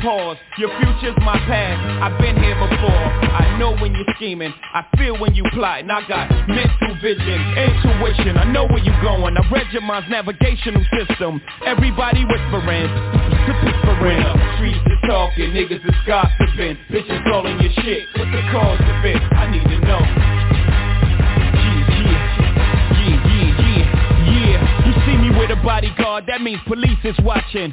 Pause. Your future's my past. I've been here before. I know when you're scheming. I feel when you plotting. I got mental vision, intuition. I know where you're going. I read your mind's navigational system. Everybody whispering, whispering. Streets is talking, niggas is gossiping. Bitches calling your shit. What's the cause of it? I need to know. With a bodyguard, that means police is watching.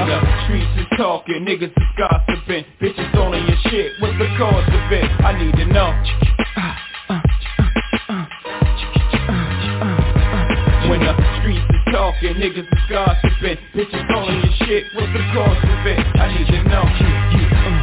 when the streets is talking, niggas is gossiping. Bitches calling your shit, what's the cause of it? I need to know. When the streets is talking, niggas is gossiping. Bitches calling your shit, what's the cause of it? I need to know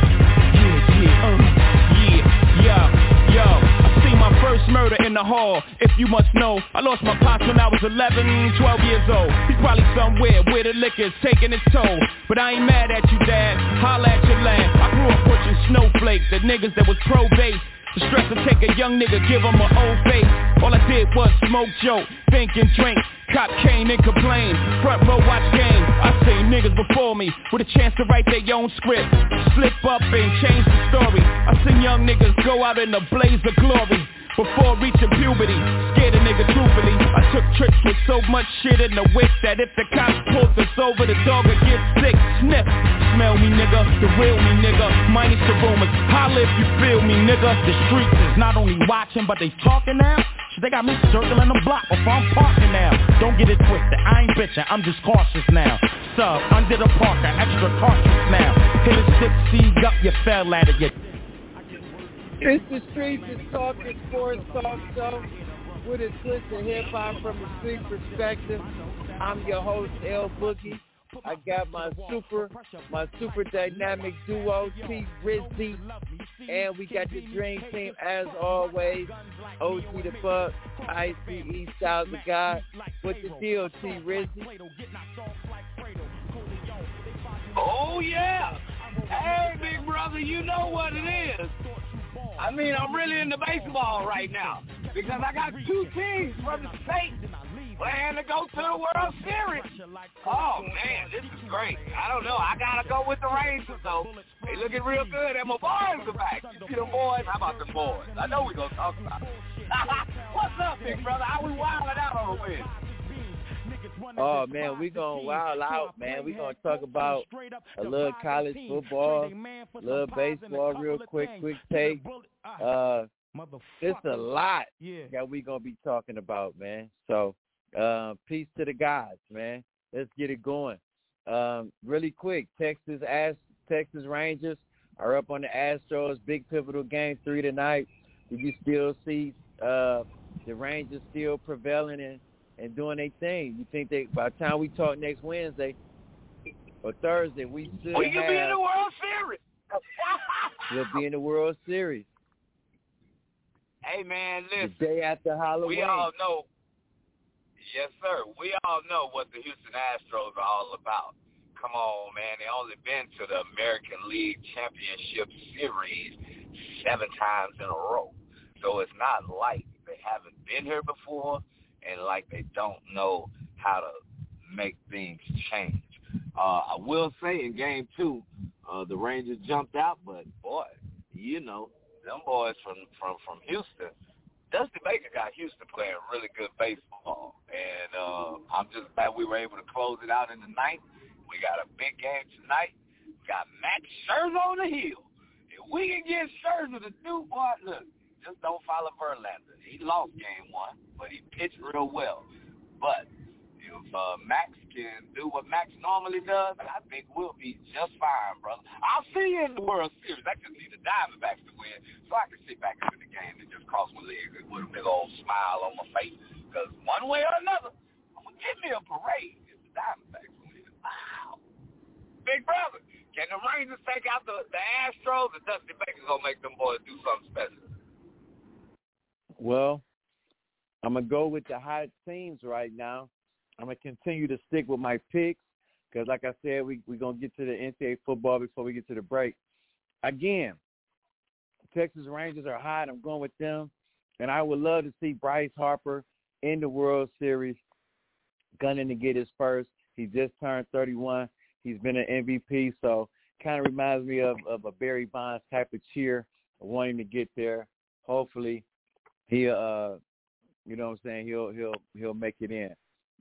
murder in the hall If you must know. I lost my pops when I was 11, 12 years old. He's probably somewhere where the liquor's taking its toll. But I ain't mad at you, Dad. Holla at your lad I grew up pushing snowflakes At niggas that was pro-base the stress to take a young nigga, give him an old face. All I did was smoke, joke, think and drink. Cop cane and complain, front row watch game. I seen niggas before me with a chance to write their own script. Slip up and change the story. I seen young niggas go out in a blaze of glory. Before reaching puberty Scared a nigga truthfully. I took trips with so much shit in the whip That if the cops pulled us over The dog would get sick The real me nigga. Minus the rumors Holla if you feel me nigga. The streets is not only watching But they talking now. They got me circling the block before I'm parking now. Don't get it twisted. I ain't bitching. I'm just cautious now. Sub under the parker Extra cautious now. Hit a six seed up You fell at it You it's the streets is talking sports talk show with a twist of hip hop from a street perspective. I'm your host L Boogie. I got my super my super dynamic duo T Rizzy. and we got the dream team as always. OG the Buck, ICE Styles of God. What's the deal, T Rizzy? Oh yeah. Hey big brother, you know what it is. I mean, I'm really into baseball right now because I got two teams from the state playing to go to the World Series. Oh man, this is great. I don't know. I gotta go with the Rangers though. They looking real good, and my boys are back. You see them boys? How about the boys? I know we gonna talk about it. What's up, big brother? How we wilding out on the win? Oh man, we gonna wild out, man. We gonna talk about a little college football, a little baseball, real quick, quick take. Uh, it's a lot that we gonna be talking about, man. So, uh, peace to the gods, man. Let's get it going. Um, really quick, Texas Texas Rangers are up on the Astros. Big pivotal game three tonight. Do you still see uh, the Rangers still prevailing and, and doing their thing? You think they by the time we talk next Wednesday or Thursday, we should we can have, be in the World Series. we'll be in the World Series. Hey man, listen. The day after Halloween. We all know. Yes, sir. We all know what the Houston Astros are all about. Come on, man. They only been to the American League Championship Series seven times in a row. So it's not like they haven't been here before and like they don't know how to make things change. Uh, I will say in game two, uh, the Rangers jumped out, but boy, you know, them boys from from from Houston. Dusty Baker got Houston playing really good baseball, and uh, I'm just glad we were able to close it out in the ninth. We got a big game tonight. We got Max Scherzer on the hill. If we can get Scherzer to do what, look, just don't follow Verlander. He lost game one, but he pitched real well. But if uh, Max can do what Max normally does, I think we'll be just fine, brother. I'll see you in the World Series. I just need the Diamondbacks to win so I can sit back into the game and just cross my legs with a big old smile on my face. Because one way or another, I'm going to give me a parade if the Diamondbacks win. Wow. Big brother, can the Rangers take out the, the Astros? The Dusty Baker's going to make them boys do something special. Well, I'm gonna go with the hot teams right now. I'm gonna continue to stick with my picks because, like I said, we we're gonna get to the NCAA football before we get to the break. Again, Texas Rangers are hot. I'm going with them, and I would love to see Bryce Harper in the World Series, gunning to get his first. He just turned 31. He's been an MVP, so kind of reminds me of of a Barry Bonds type of cheer, wanting to get there. Hopefully, he uh, you know what I'm saying he'll he'll he'll make it in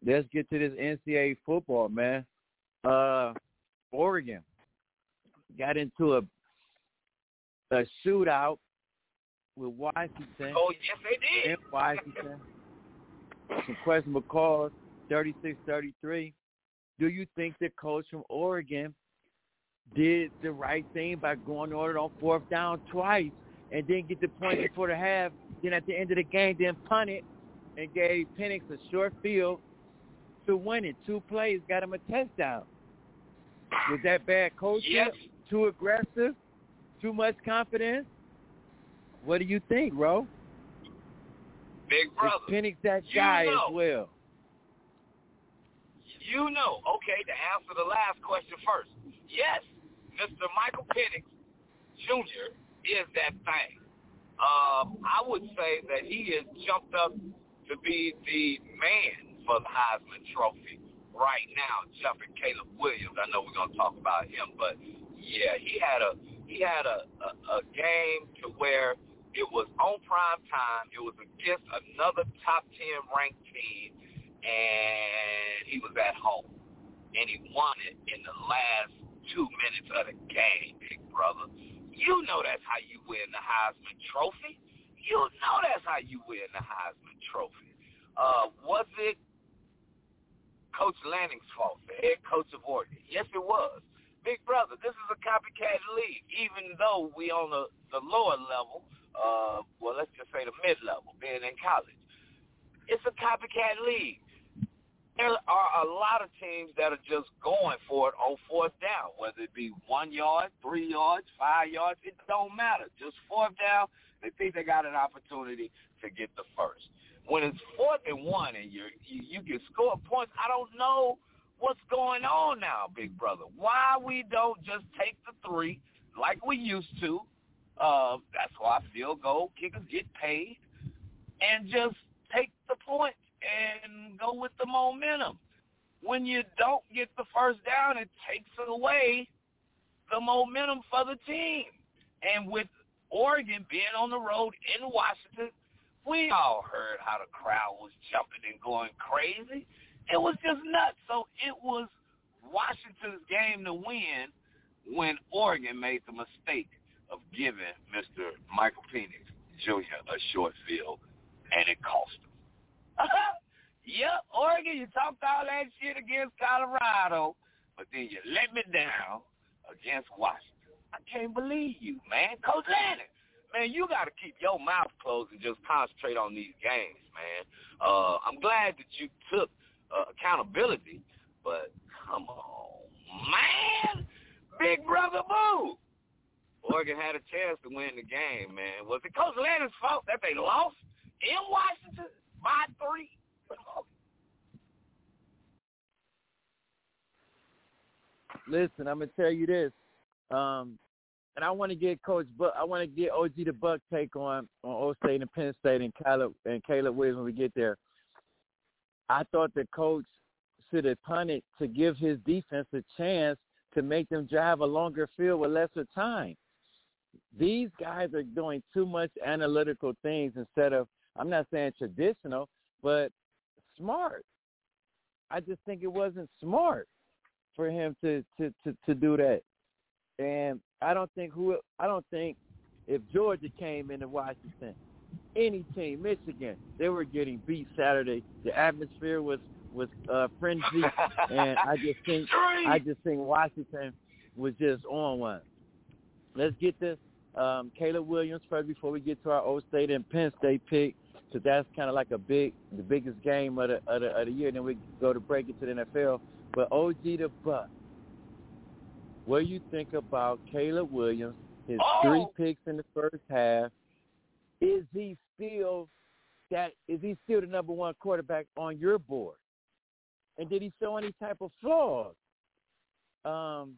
let's get to this NCAA football, man. Uh, Oregon got into a a shootout with Washington. Oh, yes, they did. In Washington. Some questionable calls, 36-33. Do you think the coach from Oregon did the right thing by going ordered on fourth down twice and then get the point before the half, then at the end of the game, then punt it and gave Penix a short field to win it. Two plays got him a touchdown. Was that bad coaching? Yes. Too aggressive? Too much confidence? What do you think, bro? Big brother. Is Penix that guy you know, as well? You know. Okay, to answer the last question first. Yes, Mr. Michael Penix Jr. is that thing. Um, I would say that he has jumped up to be the man for the Heisman Trophy right now, jumping Caleb Williams. I know we're gonna talk about him, but yeah, he had a he had a, a, a game to where it was on prime time. It was against another top ten ranked team, and he was at home, and he won it in the last two minutes of the game, big brother. You know that's how you win the Heisman Trophy. You know that's how you win the Heisman Trophy. Uh, was it Coach Lanning's fault, the head coach of Oregon. Yes, it was. Big brother, this is a copycat league, even though we on the, the lower level, uh, well, let's just say the mid-level, being in college. It's a copycat league. There are a lot of teams that are just going for it on fourth down, whether it be one yard, three yards, five yards, it don't matter. Just fourth down, they think they got an opportunity to get the first when it's fourth and one and you you can score points, I don't know what's going on now, big brother. Why we don't just take the three like we used to? Uh, that's why field goal kickers get paid, and just take the point and go with the momentum. When you don't get the first down, it takes away the momentum for the team. And with Oregon being on the road in Washington, we all heard how the crowd was jumping and going crazy. It was just nuts. So it was Washington's game to win when Oregon made the mistake of giving Mr. Michael Penix Jr. a short field, and it cost him. yep, Oregon, you talked all that shit against Colorado, but then you let me down against Washington. I can't believe you, man. Coach Lanning, man, you got to keep your mouth closed and just concentrate on these games, man. Uh, I'm glad that you took uh, accountability, but come on, man. Big brother Boo. Oregon had a chance to win the game, man. Was it Coach Lanning's fault that they lost in Washington by three? Listen, I'm gonna tell you this, um, and I want to get Coach Buck. I want to get OG the Buck take on on O State and Penn State and Caleb and Caleb Williams when we get there. I thought the coach should have punted to give his defense a chance to make them drive a longer field with lesser time. These guys are doing too much analytical things instead of I'm not saying traditional, but smart. I just think it wasn't smart for him to to to, to do that. And I don't think who I don't think if Georgia came into Washington, any team, Michigan, they were getting beat Saturday. The atmosphere was was uh, frenzy, and I just think I just think Washington was just on one. Let's get this um, Caleb Williams first before we get to our O State and Penn State pick, because that's kind of like a big, the biggest game of the, of the of the year. And then we go to break into the NFL. But OG the Buck, what do you think about Caleb Williams? His oh. three picks in the first half. Is he still that? Is he still the number one quarterback on your board? And did he show any type of flaws um,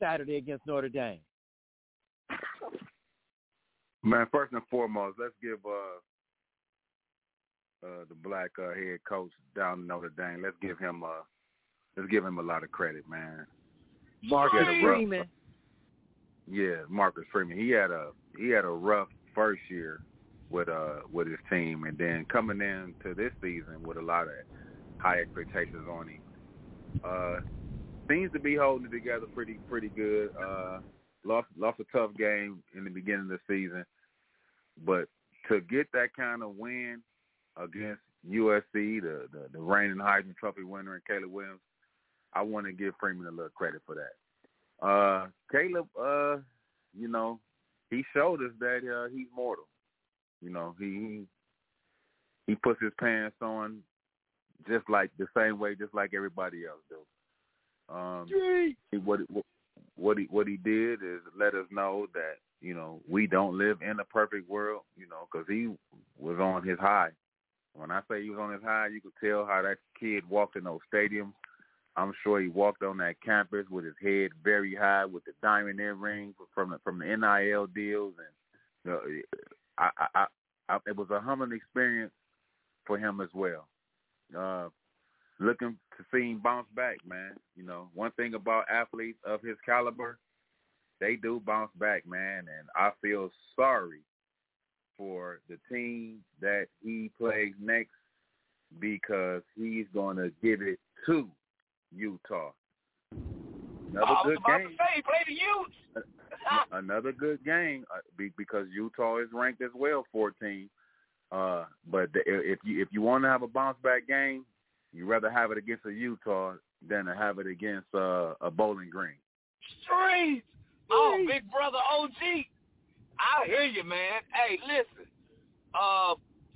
Saturday against Notre Dame? Man, first and foremost, let's give uh, uh, the black uh, head coach down in Notre Dame. Let's give him uh, let's give him a lot of credit, man. Marcus Freeman. Yeah, Marcus Freeman. He had a he had a rough first year with uh with his team, and then coming into this season with a lot of high expectations on him. Uh, seems to be holding it together pretty pretty good. Uh, lost lost a tough game in the beginning of the season, but to get that kind of win against USC, the the, the reigning Heisman Trophy winner, and Caleb Williams, I want to give Freeman a little credit for that. Uh, Caleb, uh, you know, he showed us that uh, he's mortal. You know, he he puts his pants on just like the same way, just like everybody else do. Um, he, what what he what he did is let us know that you know we don't live in a perfect world. You know, because he was on his high. When I say he was on his high, you could tell how that kid walked in those stadiums. I'm sure he walked on that campus with his head very high, with the diamond earrings from the from the NIL deals, and know, I, I, I, it was a humbling experience for him as well. Uh, looking to see him bounce back, man. You know, one thing about athletes of his caliber, they do bounce back, man. And I feel sorry for the team that he plays next because he's going to give it to Utah. Another good game. Say, play the Utes. Another good game uh, because Utah is ranked as well 14. Uh, but the, if you if you want to have a bounce back game, you rather have it against a Utah than to have it against uh, a Bowling Green. Streets. Oh, big brother OG. I hear you, man. Hey, listen. Uh,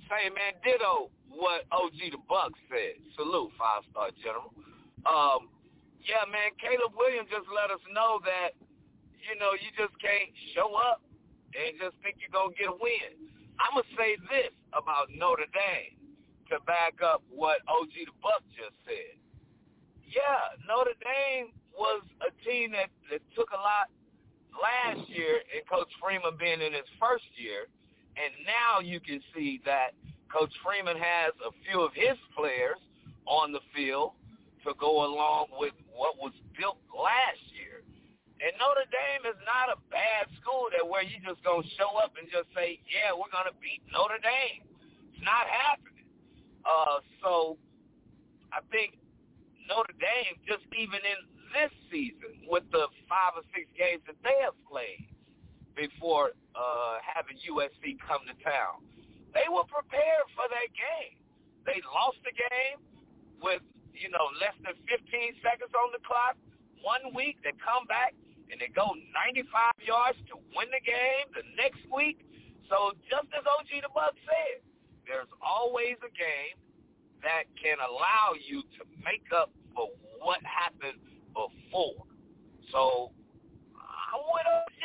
say, man, ditto what OG the Buck said. Salute, five star general. Um, yeah, man, Caleb Williams just let us know that, you know, you just can't show up and just think you're going to get a win. I'm going to say this about Notre Dame to back up what OG the Buck just said. Yeah, Notre Dame was a team that, that took a lot last year and Coach Freeman being in his first year. And now you can see that Coach Freeman has a few of his players on the field to go along with what was built last year. And Notre Dame is not a bad school that where you just gonna show up and just say, yeah, we're gonna beat Notre Dame. It's not happening. Uh, so I think Notre Dame, just even in this season, with the five or six games that they have played before uh, having USC come to town, they were prepared for that game. They lost the game with, you know, less than 15 seconds on the clock. One week, they come back and they go 95 yards to win the game the next week. So just as OG the Buck said, there's always a game that can allow you to make up for what happened before. So I'm with OG.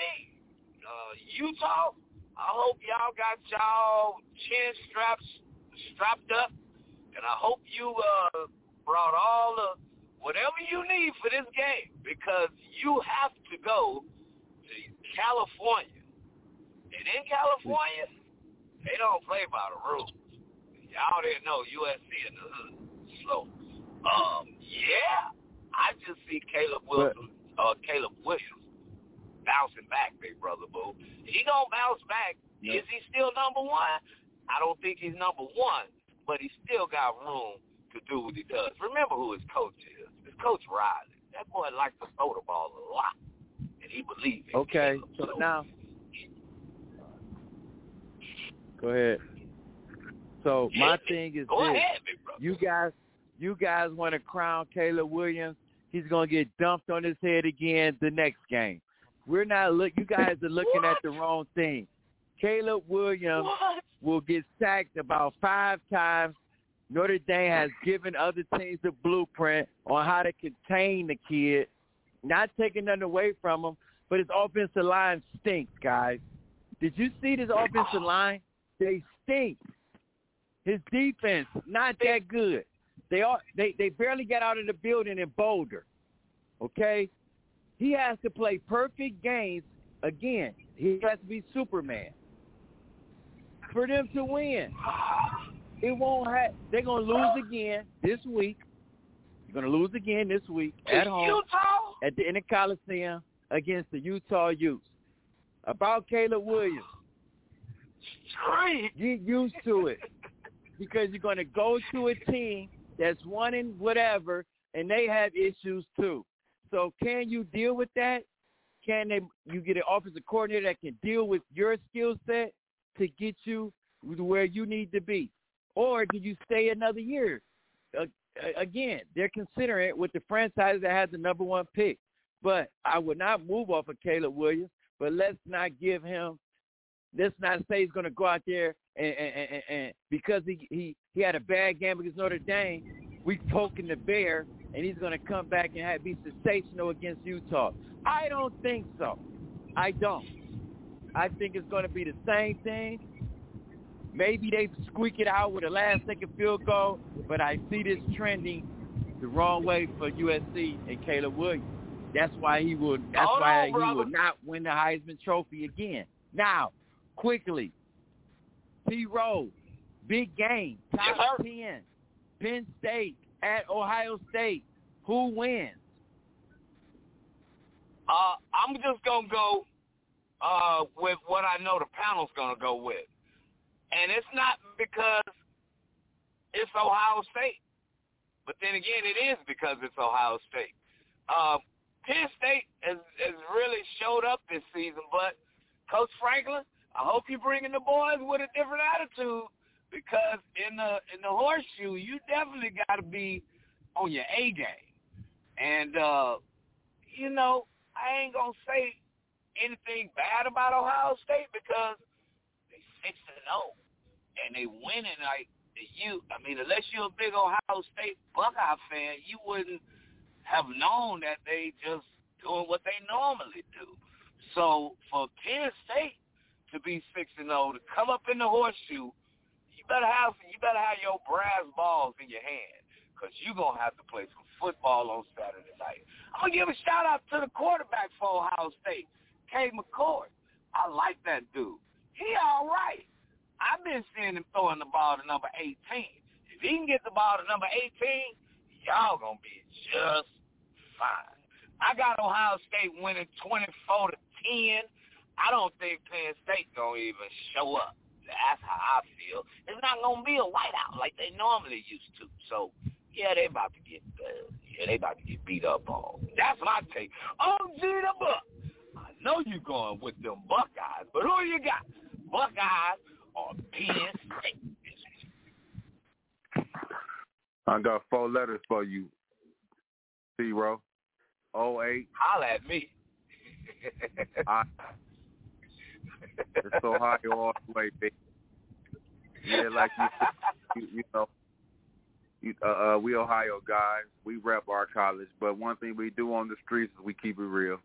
Uh, Utah, I hope y'all got y'all chin straps strapped up, and I hope you uh, brought all the whatever you need for this game because you have to go to California. And in California, they don't play by the rules. Y'all didn't know USC in the hood. So, um, yeah, I just see Caleb Wilson, uh, Caleb Williams bouncing back, big brother boo. He gonna bounce back. Yeah. Is he still number one? I don't think he's number one, but he still got room to do what he does. Remember who his coach is. His coach Riley. That boy likes to throw the ball a lot, and he believes in Okay, so, so now, go ahead. So my thing is Go this: ahead, you guys, you guys want to crown Caleb Williams? He's gonna get dumped on his head again the next game. We're not look. You guys are looking at the wrong thing. Caleb Williams what? will get sacked about five times Notre Dame has given other teams the blueprint on how to contain the kid, not taking nothing away from him, but his offensive line stinks, guys. Did you see this offensive line? They stink. His defense not that good. They are they they barely got out of the building in Boulder. Okay, he has to play perfect games again. He has to be Superman for them to win. It won't have. They're gonna lose again this week. You're gonna lose again this week at home Utah? at the in the Coliseum against the Utah Utes. About Caleb Williams, get used to it because you're gonna go to a team that's wanting whatever, and they have issues too. So can you deal with that? Can they? You get an offensive coordinator that can deal with your skill set to get you where you need to be or do you stay another year? Uh, again, they're considering it with the franchise that has the number one pick. But I would not move off of Caleb Williams. But let's not give him. Let's not say he's going to go out there and, and, and, and because he, he he had a bad game against Notre Dame, we poking the bear, and he's going to come back and have, be sensational against Utah. I don't think so. I don't. I think it's going to be the same thing. Maybe they squeak it out with a last-second field goal, but I see this trending the wrong way for USC and Caleb Williams. That's why he would. That's Hold why on, he brother. will not win the Heisman Trophy again. Now, quickly, T. Rose, big game, top Yes, ten, Penn State at Ohio State. Who wins? Uh, I'm just gonna go uh, with what I know the panel's gonna go with, and it's not because it's Ohio State, but then again, it is because it's Ohio State. Uh, Penn State has, has really showed up this season, but Coach Franklin, I hope you're bringing the boys with a different attitude because in the in the horseshoe, you definitely got to be on your A game, and uh, you know I ain't gonna say anything bad about Ohio State because six and zero and they winning like you. I mean, unless you're a big Ohio State Buckeye fan, you wouldn't have known that they just doing what they normally do. So for Penn State to be six and zero to come up in the horseshoe, you better have you better have your brass balls in your hand because you're gonna have to play some football on Saturday night. I'm gonna give a shout out to the quarterback for Ohio State, Kyle McCord. I like that dude. He all right. I've been seeing him throwing the ball to number 18. If he can get the ball to number 18, y'all gonna be just fine. I got Ohio State winning 24 to 10. I don't think Penn State gonna even show up. That's how I feel. It's not gonna be a whiteout like they normally used to. So yeah, they about to get uh, yeah, they about to get beat up on. That's my take. Gee, the Buck. I know you going with them Buckeyes, but who you got? Buckeyes or Penn State? I got four letters for you, zero, oh eight, Holla at me. I, it's Ohio all the way, baby. Yeah, like you said, you, you know, you, uh, uh, we Ohio guys. We rep our college, but one thing we do on the streets is we keep it real.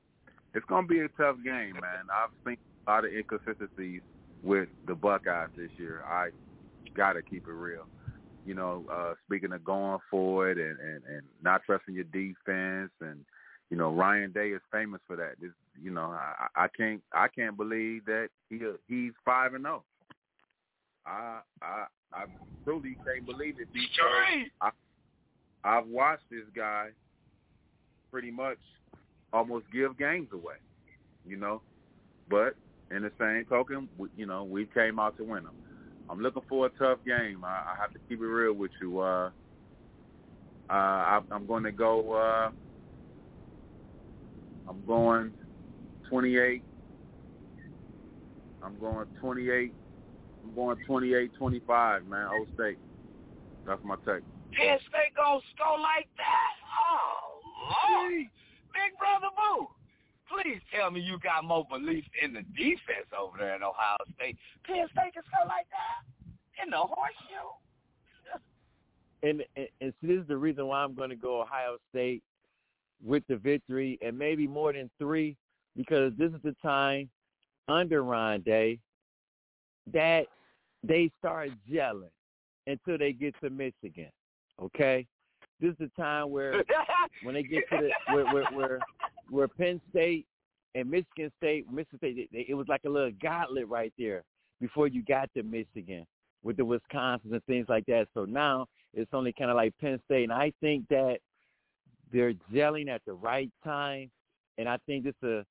It's gonna be a tough game, man. I've seen a lot of inconsistencies with the Buckeyes this year. I gotta keep it real. You know, uh, speaking of going for it and, and, and not trusting your defense and you know, Ryan Day is famous for that. This, you know, I, I can't I can't believe that he he's five and zero. Oh. I I I truly can't believe it because I, I've watched this guy pretty much almost give games away, you know. But in the same token, we, you know, we came out to win them. I'm looking for a tough game. I, I have to keep it real with you. Uh, uh, I, I'm going to go. Uh, I'm going 28. I'm going 28. I'm going 28, 25, man. O State. That's my take. Penn State gonna score like that? Oh, Lord. Big Brother Boo. Please tell me you got more belief in the defense over there in Ohio State. Penn State can score like that? In the horseshoe? and, and, and so this is the reason why I'm going to go Ohio State with the victory and maybe more than three because this is the time under Ryan Day that they start gelling until they get to Michigan. Okay, this is the time where when they get to the where where where, where Penn State and Michigan State, Michigan State, it, it was like a little gauntlet right there before you got to Michigan with the Wisconsin and things like that. So now it's only kind of like Penn State, and I think that they're gelling at the right time, and I think it's a,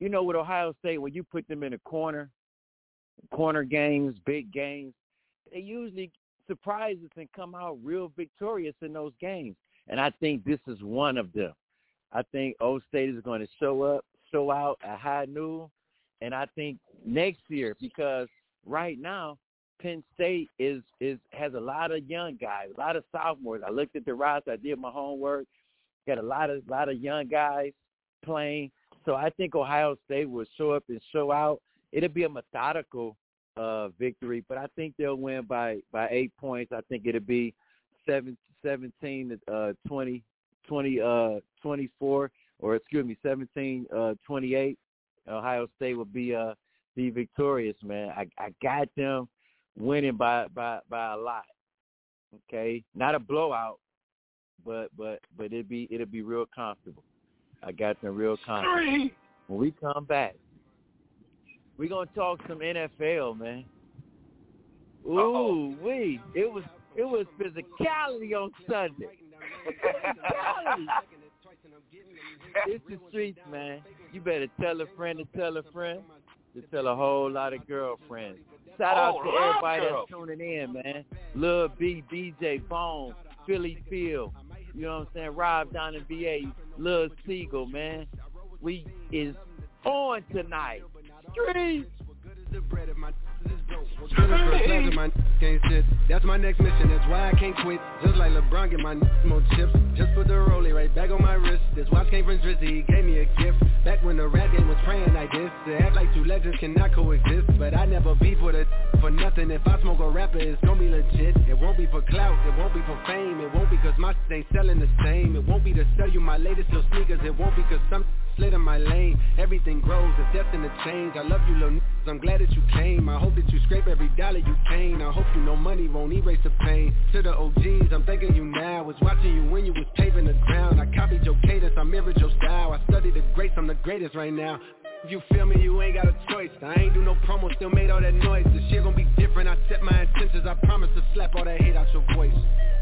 you know, with Ohio State, when you put them in a corner, corner games, big games, they usually surprise us and come out real victorious in those games. And I think this is one of them. I think O State is going to show up, show out at high noon, and I think next year because right now Penn State is is has a lot of young guys, a lot of sophomores. I looked at the roster, I did my homework. Got a lot of lot of young guys playing. So I think Ohio State will show up and show out. It'll be a methodical uh, victory, but I think they'll win by by eight points. I think it'll be seven, 17 to uh, 20, 20, uh, 24, or excuse me, 17, uh, 28. Ohio State will be uh, be victorious, man. I, I got them winning by by by a lot. Okay, not a blowout, but but but it'd be it'll be real comfortable. I got them real comfortable. When we come back, we're gonna talk some NFL, man. Ooh, we it was it was physicality on Sunday. physicality. It's the streets, man. You better tell a friend to tell a friend to tell a whole lot of girlfriends. Shout out oh, to everybody that's tuning in, man. Lil B, DJ, Bone, Philly Phil, you know what I'm saying? Rob down in VA, Lil Siegel, man. We is on tonight. That's my next mission, that's why I can't quit. Just like LeBron, get my more chips. Just put the rollie right back on my wrist. This watch came from Drizzy, he gave me a gift. Back when the rap game was praying like this To act like two legends cannot coexist. But I never beef with a for nothing. If I smoke a rapper, it's gonna be legit. It won't be for clout, it won't be for fame. It won't be cause my ain't selling the same. It won't be to sell you my latest little sneakers. It won't be cause some slid in my lane. Everything grows, it's destined to change I love you little n****s, I'm glad that you came. I hope that you scrape every dollar you came I hope you know money won't erase the pain. To the OGs, I'm thinking you now. Was watching you when you was paving the ground. I copied your cadence, I mirrored your style. I studied the greats, I'm the greatest right now. If you feel me, you ain't got a choice. I ain't do no promo, still made all that noise. This shit gon' be different, I set my intentions I promise to slap all that hate out your voice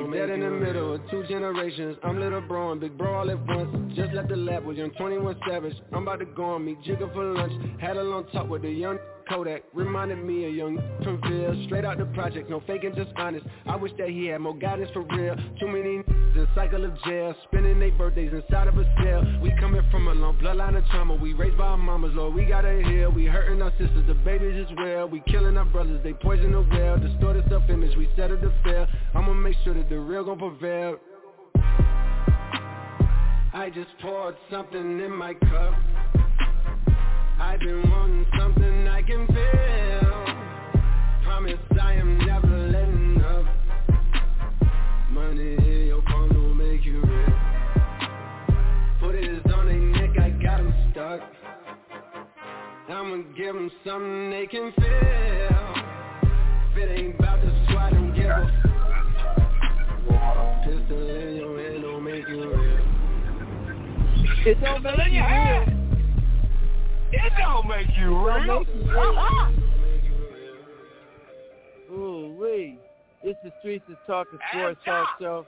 I'm about dead in the middle of two generations. I'm little bro and big bro all at once. Just left the lab with young 21 Savage. I'm about to go on me, jigger for lunch. Had a long talk with the young Kodak reminded me of young from Ville Straight out the project, no faking, just honest. I wish that he had more guidance for real. Too many in cycle of jail Spending their birthdays inside of a cell. We coming from a long bloodline of trauma. We raised by our mamas, Lord, we gotta heal. We hurting our sisters, the babies as well. We killing our brothers, they poison the well. Distorted self-image, we settle to fail. I'ma make sure that the real gon' prevail. I just poured something in my cup I've been wanting something I can feel. Promise I am never letting up. Money in your palm make you Put it their neck, I stuck. I'ma give them something they can feel. If it squad, don't give a Pistol in your head don't make you real It don't make you real it don't make you real. Ooh wee. It's the Streets is Talking Sports Talk Show.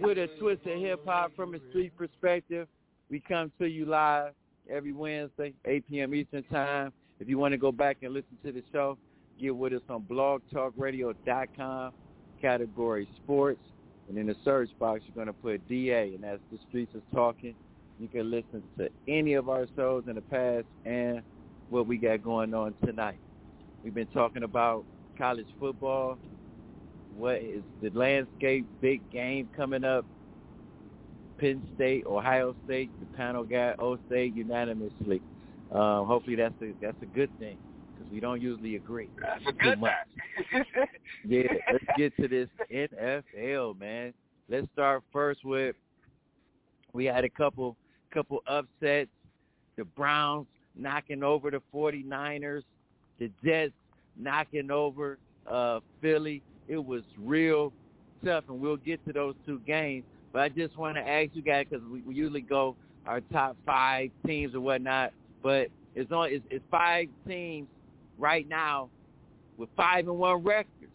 With a twist of hip hop from a street perspective. We come to you live every Wednesday, 8 p.m. Eastern Time. If you want to go back and listen to the show, get with us on blogtalkradio.com, category sports. And in the search box, you're going to put DA, and that's the Streets is Talking. You can listen to any of our shows in the past and what we got going on tonight. We've been talking about college football. What is the landscape? Big game coming up. Penn State, Ohio State. The panel got O State unanimously. Um, hopefully that's a that's a good thing because we don't usually agree. That's a good thing. yeah, let's get to this NFL, man. Let's start first with we had a couple couple upsets. The Browns knocking over the 49ers. The Jets knocking over uh, Philly. It was real tough, and we'll get to those two games. But I just want to ask you guys because we, we usually go our top five teams or whatnot, but it's on it's, it's five teams right now with five and one records.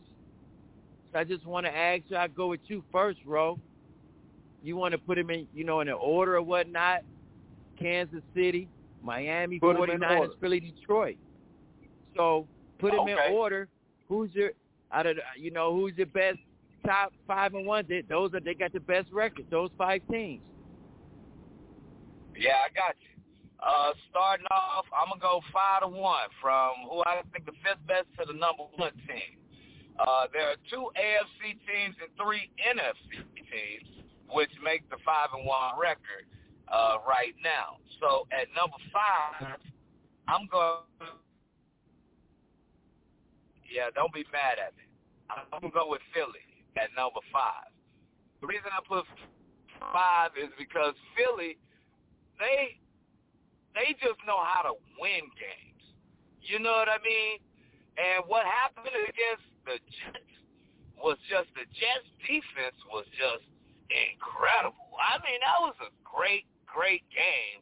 So I just want to ask you. I go with you first, Ro you want to put them in, you know, in an order or whatnot, Kansas City, Miami, put 49ers, Philly, Detroit. So put them okay. in order. Who's your out of you know who's your best top five and one? They, those are they got the best records. Those five teams. Yeah, I got you. Uh, starting off, I'm gonna go five to one from who I think the fifth best to the number one team. Uh, there are two AFC teams and three NFC teams which make the five and one record uh, right now. So at number five, I'm going. Yeah, don't be mad at me. I'm gonna go with Philly at number five. The reason I put five is because Philly, they they just know how to win games. You know what I mean? And what happened against the Jets was just the Jets defense was just incredible. I mean, that was a great, great game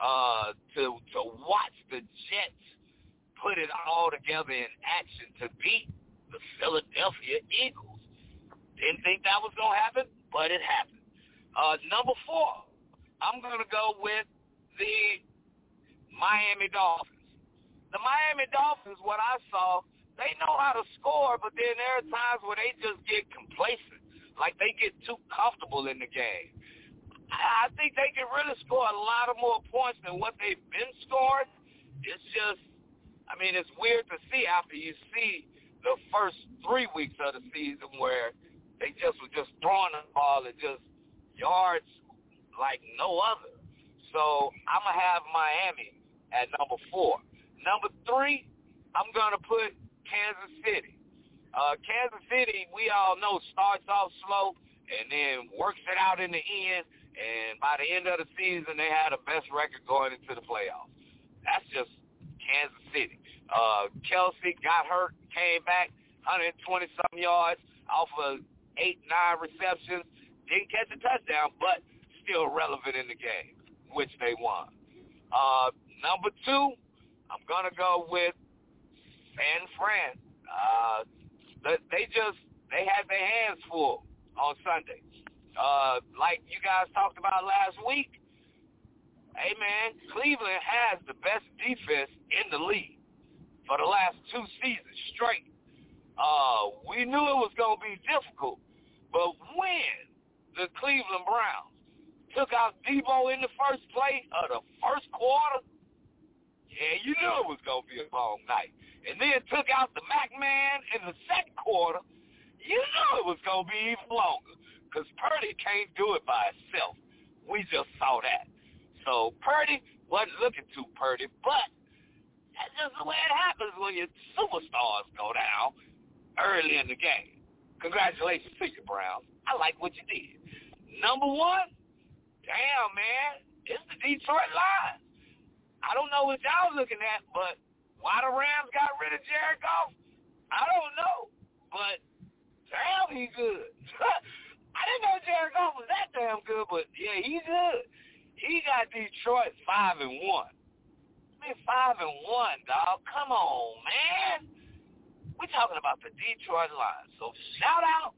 uh, to to watch the Jets put it all together in action to beat the Philadelphia Eagles. Didn't think that was gonna happen, but it happened. Uh, number four, I'm gonna go with the Miami Dolphins. The Miami Dolphins, what I saw, they know how to score, but then there are times where they just get complacent like they get too comfortable in the game. I think they can really score a lot of more points than what they've been scoring. It's just, I mean, it's weird to see after you see the first three weeks of the season where they just were just throwing the ball at just yards like no other. So I'm gonna have Miami at number four. Number three, I'm gonna put Kansas City. Uh, Kansas City, we all know, starts off slow and then works it out in the end. And by the end of the season, they had the best record going into the playoffs. That's just Kansas City. Uh, Kelce got hurt, came back, 120-something yards off of eight, nine receptions. Didn't catch a touchdown, but still relevant in the game, which they won. Uh, number two, I'm to go with San Fran. Uh, they just they had their hands full on Sunday. uh, like you guys talked about last week, hey man, Cleveland has the best defense in the league for the last two seasons straight. Uh, we knew it was going to be difficult, but when the Cleveland Browns took out Deebo in the first play of the first quarter, yeah, you knew it was going to be a long night. And then took out the Mac Man in the second quarter, you knew it was going to be even longer because Purdy can't do it by himself. We just saw that. So Purdy wasn't looking too Purdy, but that's just the way it happens when your superstars go down early in the game. Congratulations to you, Browns. I like what you did. Number one, damn, man, it's the Detroit Lions. I don't know what y'all looking at, but why the Rams got rid of Jared Goff, I don't know. But damn, he good. I didn't know Jared Goff was that damn good, but yeah, he's good. He got Detroit five and one. I mean five and one, dog. Come on, man. We're talking about the Detroit Lions. So shout out,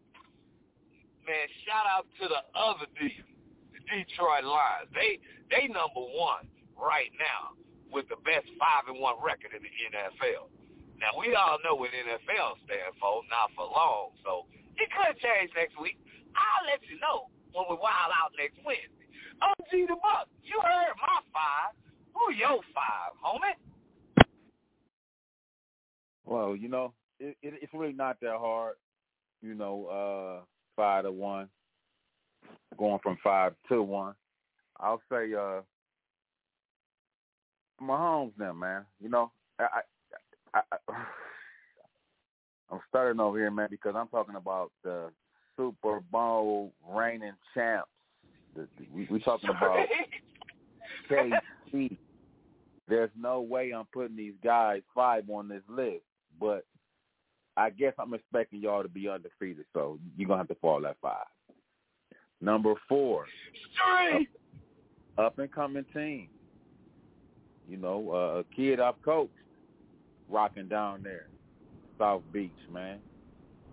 man. Shout out to the other D, the Detroit Lions. They they number one right now with the best five and one record in the NFL. Now we all know what NFL stands for, not for long. So it could change next week. I'll let you know when we wild out next Wednesday. OG the Buck, you heard my five. Who your five, homie? Well, you know, it, it, it's really not that hard. You know, uh, five to one, going from five to one. I'll say, uh, Mahomes now, man. You know, I, I, I, I'm starting over here, man, because I'm talking about the Super Bowl reigning champs we, we talking about KC. There's no way I'm putting these guys five on this list, but I guess I'm expecting y'all to be undefeated, so you're gonna have to fall at five. Number four, Three. Up, up and coming team. You know, uh, a kid I've coached, rocking down there, South Beach, man.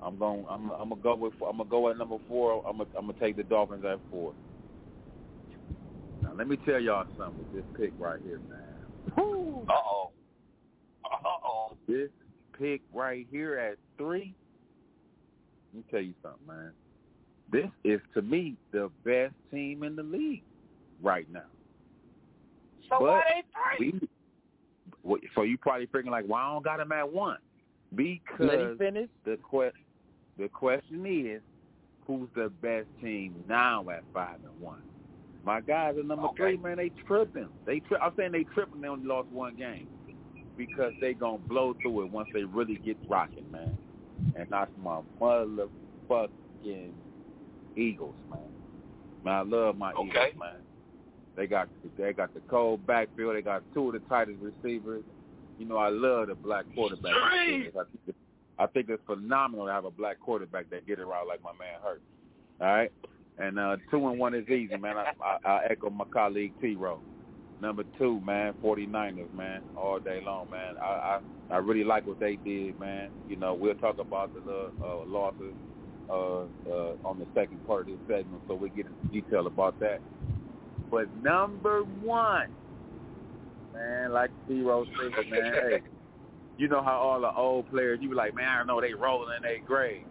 I'm going. I'm, I'm gonna go with. I'm gonna go at number four. I'm gonna, I'm gonna take the Dolphins at four Now let me tell y'all something with this pick right here, man. Uh oh. Uh oh. This pick right here at three. Let me tell you something, man. This is to me the best team in the league right now. So but why they three? We, so you probably thinking like, why well, I don't got him at one? Because Let him the que- the question is, who's the best team now at five and one? My guys at number okay. three, man, they tripping. They tri- I'm saying they tripping. They only lost one game because they gonna blow through it once they really get rocking, man. And that's my motherfucking Eagles, man. Man, I love my okay. Eagles, man. They got they got the cold backfield. They got two of the tightest receivers. You know, I love the black quarterback. I think, it's, I think it's phenomenal to have a black quarterback that get right like my man Hurt. All right. And uh, two and one is easy, man. I, I, I echo my colleague T-Row. Number two, man, 49ers, man, all day long, man. I, I I really like what they did, man. You know, we'll talk about the uh, losses uh, uh, on the second part of this segment, so we get into detail about that. But number one, man, like T-Row said, man, hey, you know how all the old players, you be like, man, I know they rolling in their grave.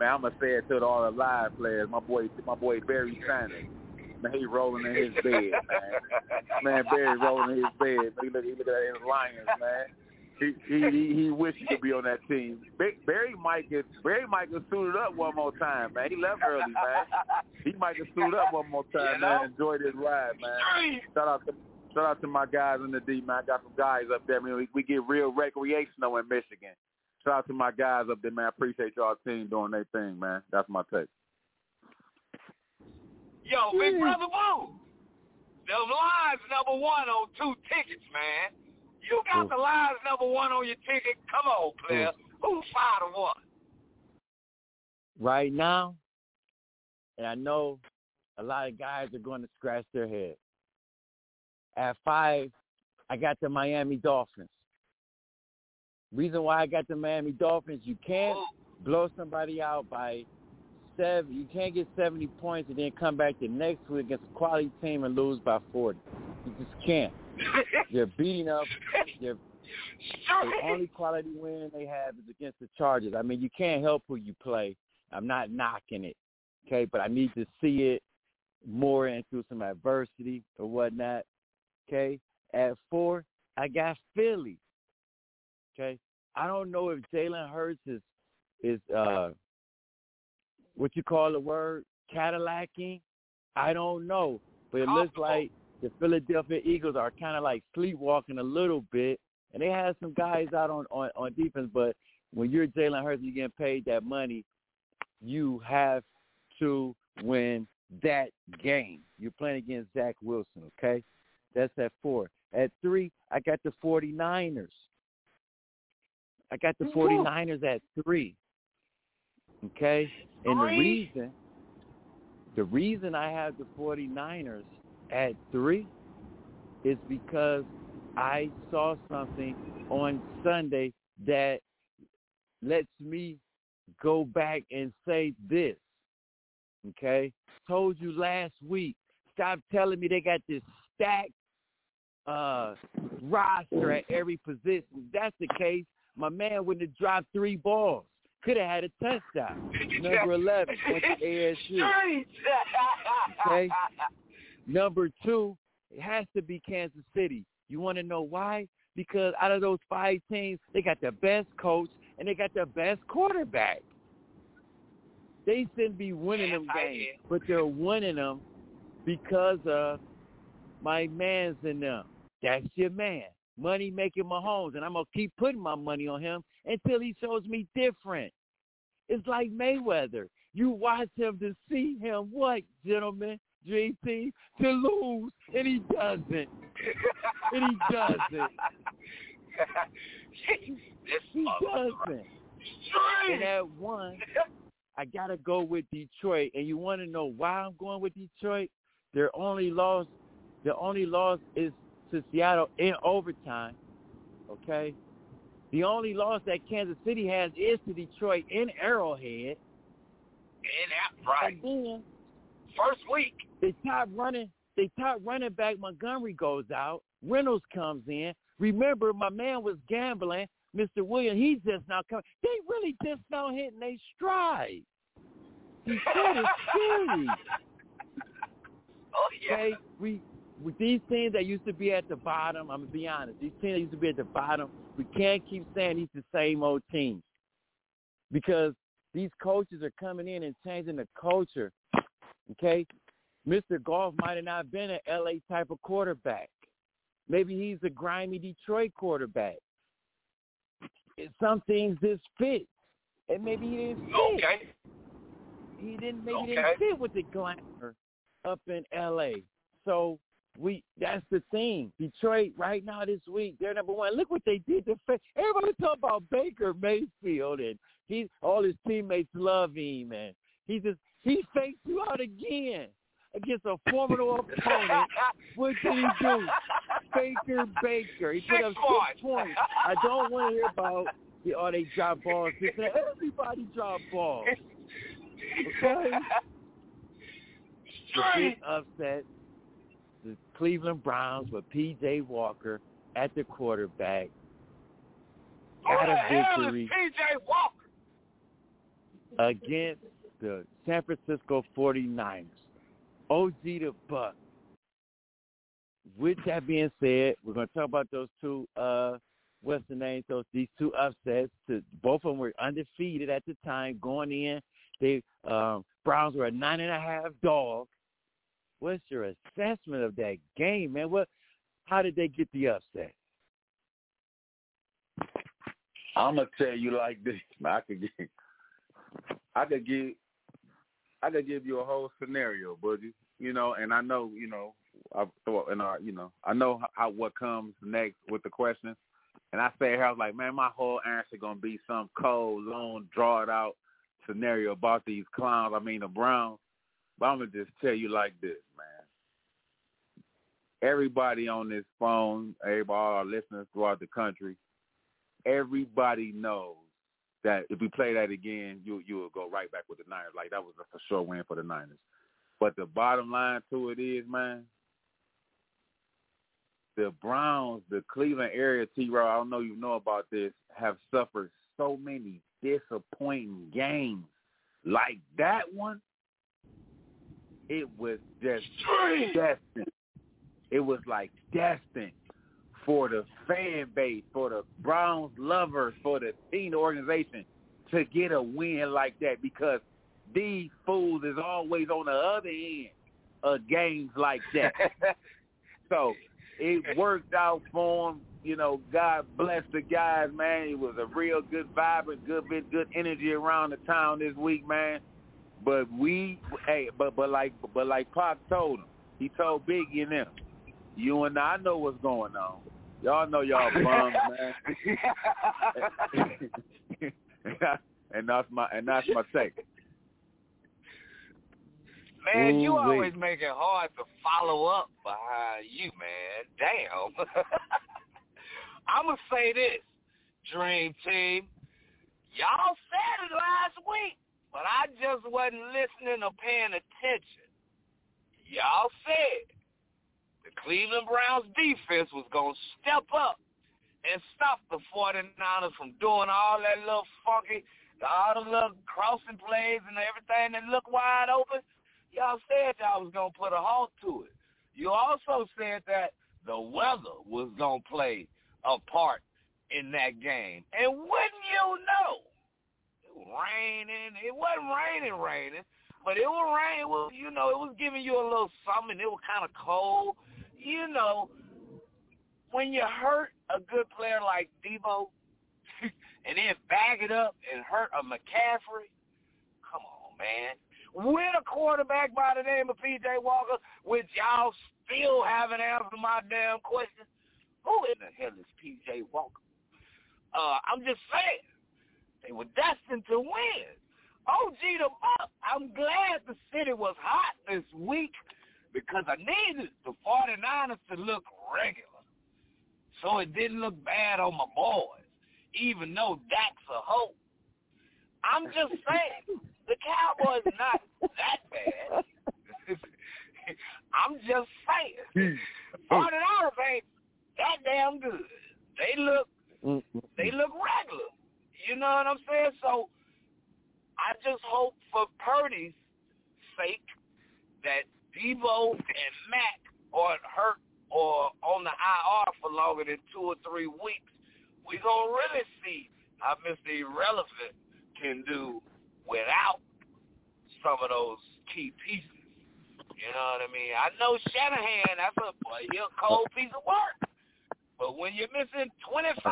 Man, I'm gonna say it to all the live players. My boy, my boy Barry Sanders. Man, he rolling in his bed, man. Man, Barry rolling in his bed. He look, he look at that Lions, man. He he he, he wish he could be on that team. Barry might get Barry might get suited up one more time, man. He left early, man. He might get suited up one more time, you know? man. Enjoy this ride, man. Shout out to shout out to my guys in the D, man. I got some guys up there. I mean, we, we get real recreational in Michigan. Shout out to my guys up there, man. I appreciate y'all team doing their thing, man. That's my take. Yo, Big Brother Boo. The Lions number one on two tickets, man. You got Ooh. the Lions number one on your ticket. Come on, mm. player. Ooh. Who's five to one? Right now, and I know a lot of guys are going to scratch their head. At five, I got the Miami Dolphins. Reason why I got the Miami Dolphins, you can't blow somebody out by seven. You can't get seventy points and then come back the next week against a quality team and lose by forty. You just can't. They're beating up. They're the only quality win they have is against the Chargers. I mean, you can't help who you play. I'm not knocking it, okay, but I need to see it more and through some adversity or whatnot. Okay. At four, I got Philly. Okay. I don't know if Jalen Hurts is is uh what you call the word Cadillacing. I don't know, but it looks like the Philadelphia Eagles are kind of like sleepwalking a little bit, and they have some guys out on on, on defense. But when you're Jalen Hurts, and you're getting paid that money. You have to win that game. You're playing against Zach Wilson, okay? That's at four. At three, I got the 49ers. I got the 49ers at three. Okay? And the reason the reason I have the 49ers at three is because I saw something on Sunday that lets me go back and say this. Okay? Told you last week. Stop telling me they got this stacked uh, roster at every position. If that's the case, my man wouldn't have dropped three balls. Could have had a touchdown. Number 11 went to ASU. Okay? Number two, it has to be Kansas City. You want to know why? Because out of those five teams, they got the best coach and they got the best quarterback. They shouldn't be winning them games, but they're winning them because of my man's in them. That's your man. Money making Mahomes, and I'm gonna keep putting my money on him until he shows me different. It's like Mayweather. You watch him to see him what, gentlemen, JT, to lose, and he doesn't. and he doesn't. he doesn't. And at one, I gotta go with Detroit. And you want to know why I'm going with Detroit? Their only loss, their only loss is to Seattle in overtime. Okay, the only loss that Kansas City has is to Detroit in Arrowhead. In that right. And then first week, they top running. They top running back Montgomery goes out. Reynolds comes in. Remember, my man was gambling. Mr. Williams, he's just now coming. They really just now hitting a stride. Detroit is scary. Oh yeah. Okay, we with these teams that used to be at the bottom, I'm gonna be honest. These teams that used to be at the bottom, we can't keep saying these the same old teams because these coaches are coming in and changing the culture. Okay, Mr. Goff might have not been an LA type of quarterback. Maybe he's a grimy Detroit quarterback. Some things just fit, and maybe he didn't fit. Okay. He didn't. Maybe Okay. didn't fit with the glamour up in LA. So we that's the thing. Detroit right now this week, they're number one. Look what they did to fa- everybody talking about Baker Mayfield and he all his teammates love him and he just he faked you out again against a formidable opponent. What did he do? Baker Baker. He put up six points. I don't want to hear about the oh they drop balls. Everybody drop balls. Okay? the big upset, the Cleveland Browns with P.J. Walker at the quarterback Who got a victory PJ Walker? against the San Francisco 49ers. OG the Buck. With that being said, we're going to talk about those two, uh, what's the name? Those these two upsets. To, both of them were undefeated at the time going in. They um, Browns were a nine and a half dog. What's your assessment of that game, man? What? How did they get the upset? I'm gonna tell you like this. I could get, I could give, I could give you a whole scenario, buddy. You know, and I know, you know, I thought, and I, you know, I know how, what comes next with the question. And I say here, I was like, man, my whole answer gonna be some cold, long, draw it out scenario about these clowns. I mean, the Browns. But I'm gonna just tell you like this, man. Everybody on this phone, everybody, our listeners throughout the country, everybody knows that if we play that again, you you will go right back with the Niners. Like that was a for sure win for the Niners. But the bottom line to it is, man, the Browns, the Cleveland area, T. Row, I don't know you know about this, have suffered so many disappointing games. Like that one, it was just destined. It was like destined for the fan base, for the Browns lovers, for the team organization to get a win like that because these fools is always on the other end of games like that. so it worked out for them. You know, God bless the guys, man. It was a real good vibe and good bit good energy around the town this week, man. But we, hey, but but like but like Pop told him, he told Biggie and them, you and I know what's going on. Y'all know y'all bums, man. and that's my and that's my take. Man, Ooh, you always wait. make it hard to follow up behind you, man. Damn. I'm to say this, Dream Team. Y'all said it last week, but I just wasn't listening or paying attention. Y'all said the Cleveland Browns defense was going to step up and stop the 49ers from doing all that little funky, all the little crossing plays and everything that looked wide open y'all said y'all was going to put a halt to it. You also said that the weather was going to play a part in that game. And wouldn't you know, it was raining. It wasn't raining, raining, but it was rain. It was, you know, it was giving you a little something. It was kind of cold. You know, when you hurt a good player like Deebo and then back it up and hurt a McCaffrey, come on, man with a quarterback by the name of P.J. Walker, which y'all still haven't answered my damn question. Who in the hell is P.J. Walker? Uh, I'm just saying, they were destined to win. OG the Buck, I'm glad the city was hot this week because I needed the 49ers to look regular. So it didn't look bad on my boys, even though Dak's a hope. I'm just saying, the Cowboys not that bad. I'm just saying. Hmm. Forty dollars ain't that damn good. They look they look regular. You know what I'm saying? So I just hope for Purdy's sake that Deebo and Mac are hurt or on the IR for longer than two or three weeks. We're going to really see how Mr. Irrelevant can do without some of those key pieces. You know what I mean? I know Shanahan, that's a boy, he a cold piece of work. But when you're missing 25 and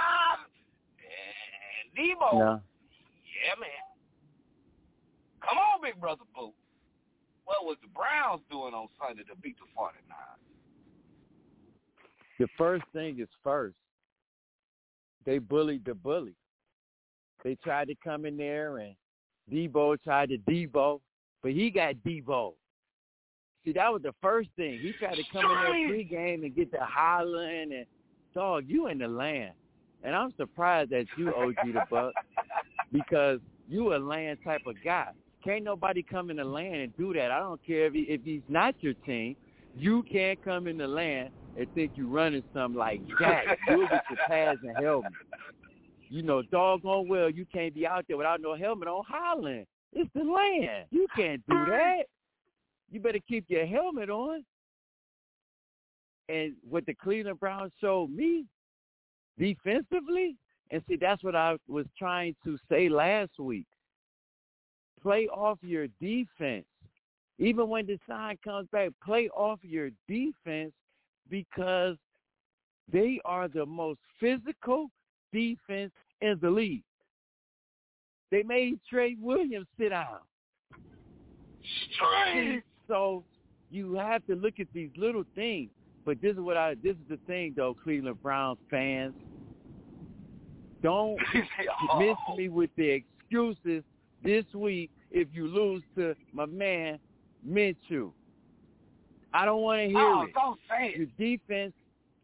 Deebo, yeah. yeah, man. Come on, big brother Boo. What was the Browns doing on Sunday to beat the 49ers? The first thing is first. They bullied the bully. They tried to come in there and Debo tried to Debo, but he got Debo. See, that was the first thing. He tried to come in there pregame and get the hollering and dog, you in the land. And I'm surprised that you, OG the Buck, because you a land type of guy. Can't nobody come in the land and do that. I don't care if he, if he's not your team. You can't come in the land and think you're running something like that. You'll get your pads and helmet you know, doggone well you can't be out there without no helmet on hollering. It's the land. You can't do that. You better keep your helmet on. And what the Cleveland Browns showed me defensively, and see, that's what I was trying to say last week. Play off your defense. Even when the sign comes back, play off your defense because they are the most physical defense in the league. They made Trey Williams sit down. Straight. So you have to look at these little things. But this is what I this is the thing though, Cleveland Browns fans. Don't miss me with the excuses this week if you lose to my man Minshew. I don't want to hear oh, it. Don't say it. Your defense,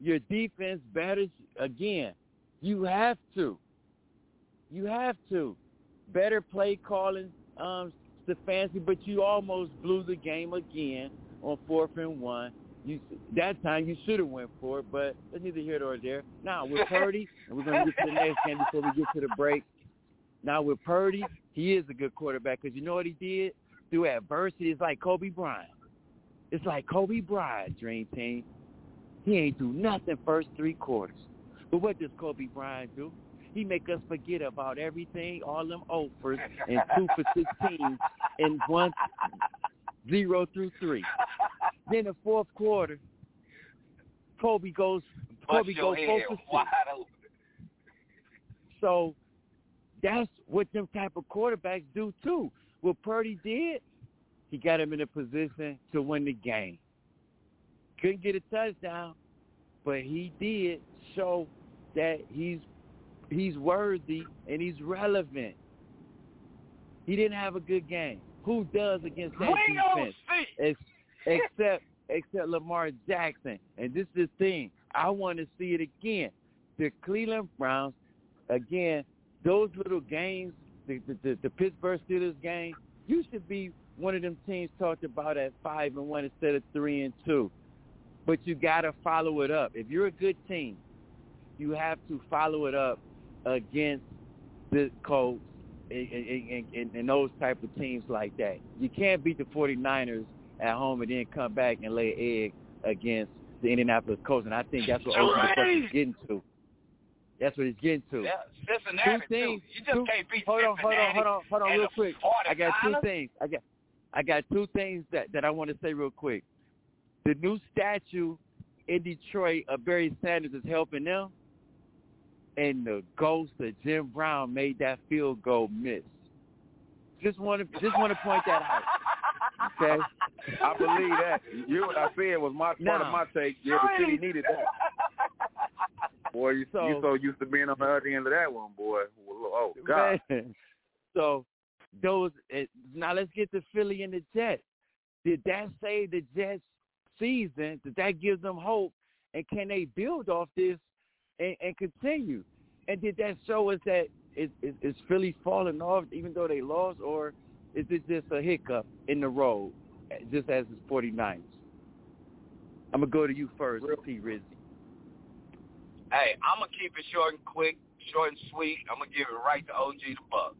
your defense better again. You have to. You have to. better play calling, um, Stefanski, but you almost blew the game again on fourth and one. You that time you should have went for it, but that's neither here nor there. Now with Purdy, and we're gonna get to the next game before we get to the break. Now with Purdy, he is a good quarterback because you know what he did through adversity. It's like Kobe Bryant. It's like Kobe Bryant, Dream Team. He ain't do nothing first three quarters. But what does Kobe Bryant do? He make us forget about everything, all them offers, and two for sixteen, and one zero through three. Then the fourth quarter, Kobe goes Kobe goes four for six. So that's what them type of quarterbacks do too. What Purdy did, he got him in a position to win the game. Couldn't get a touchdown, but he did show that he's he's worthy and he's relevant. He didn't have a good game. Who does against that we defense? Ex- except except Lamar Jackson. And this is the thing. I want to see it again. The Cleveland Browns, again, those little games, the, the, the, the Pittsburgh Steelers game, you should be one of them teams talked about at five and one instead of three and two. But you got to follow it up. If you're a good team, you have to follow it up against the Colts and, and, and, and those type of teams like that. You can't beat the 49ers at home and then come back and lay an egg against the Indianapolis Colts. And I think that's what OG is getting to. That's what he's getting to. Yeah, Cincinnati two things. Too. You just two, can't beat hold on, hold on, hold on, hold on, real quick. I got two things. I got, I got two things that that I want to say real quick. The new statue in Detroit of Barry Sanders is helping them, and the ghost of Jim Brown made that field goal miss. Just want to just want to point that out. Okay. I believe that. You what I said was my part Now- of my take. Yeah, the city needed that. Boy, you So- you so used to being on the other end of that one, boy. Oh God. Man. So those it, now let's get to Philly and the Jets. Did that save the Jets season? Did that give them hope? And can they build off this and, and continue? And did that show us that is, is, is Philly falling off even though they lost, or is it just a hiccup in the road, eh, just as it's 49ers? I'm gonna go to you first, P. Rizzy. Hey, I'm gonna keep it short and quick, short and sweet. I'm gonna give it right to OG the Buck.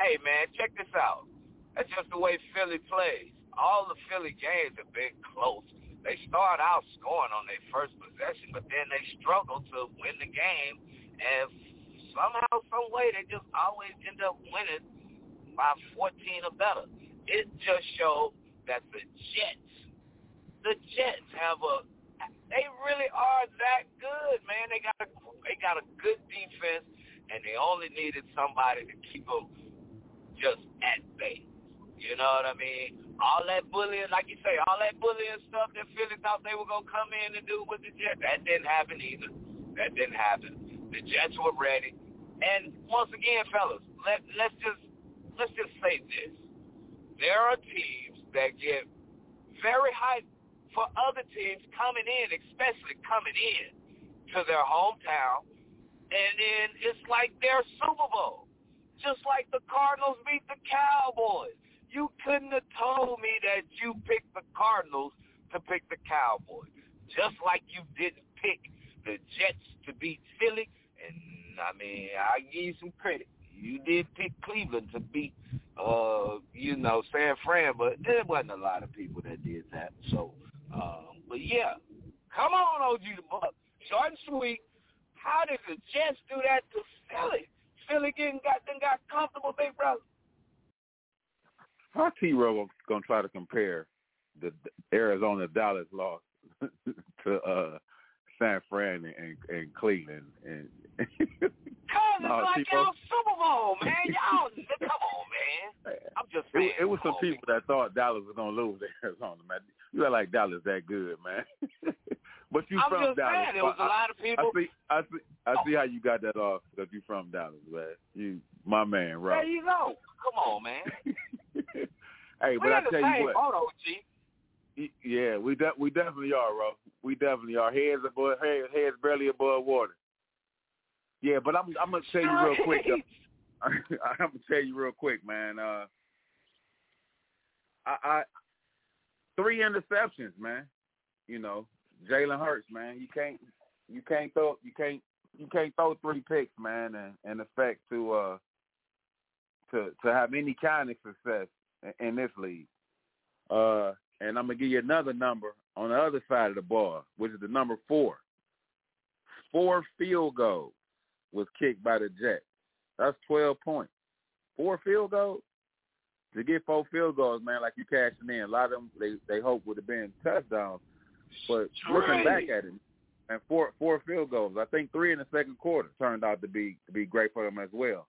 Hey man, check this out. That's just the way Philly plays. All the Philly games have been close. They start out scoring on their first possession, but then they struggle to win the game, and somehow, some way, they just always end up winning by 14 or better. It just showed that the Jets, the Jets have a they really are that good, man. They got a they got a good defense, and they only needed somebody to keep them just at bay. You know what I mean? All that bullying, like you say, all that bullying stuff that Philly thought they were gonna come in and do with the Jets, that didn't happen either. That didn't happen. The Jets were ready, and once again, fellas, let let's just let's just say this: there are teams that get very high for other teams coming in, especially coming in to their hometown, and then it's like their Super Bowl. Just like the Cardinals beat the Cowboys. You couldn't have told me that you picked the Cardinals to pick the Cowboys. Just like you didn't pick the Jets to beat Philly. And, I mean, I give you some credit. You did pick Cleveland to beat, uh, you know, San Fran, but there wasn't a lot of people that did that. So, um, but yeah, come on, OG the Buck. Short and sweet. How did the Jets do that to Philly? Philly getting got then got comfortable, big brother. How T. Rowe gonna try to compare the Arizona Dallas loss to uh San Fran and, and Cleveland and Cause No, it's like y'all Super Bowl, man. Y'all, come on, man. I'm just saying. it, it was some people that thought Dallas was gonna lose to Arizona, man. You act like Dallas that good, man. but you I'm from just Dallas. saying, there was a lot of people. I see, I see, I see how you got that off because you from Dallas, man. You, my man, right? There you go. Come on, man. hey, we but I tell you what, OG. y- yeah, we de- we definitely are, bro. We definitely are. Heads above, heads, heads barely above water. Yeah, but I'm I'm gonna tell you real quick. I'm gonna tell you real quick, man. Uh, I, I three interceptions, man. You know, Jalen Hurts, man. You can't you can't throw you can't you can't throw three picks, man, and, and expect to uh to to have any kind of success in, in this league. Uh, and I'm gonna give you another number on the other side of the ball, which is the number four. Four field goals was kicked by the Jets. That's twelve points. Four field goals to get four field goals, man, like you cashing in. A lot of them they they hope would have been touchdowns, but looking back at it, and four four field goals. I think three in the second quarter turned out to be to be great for them as well.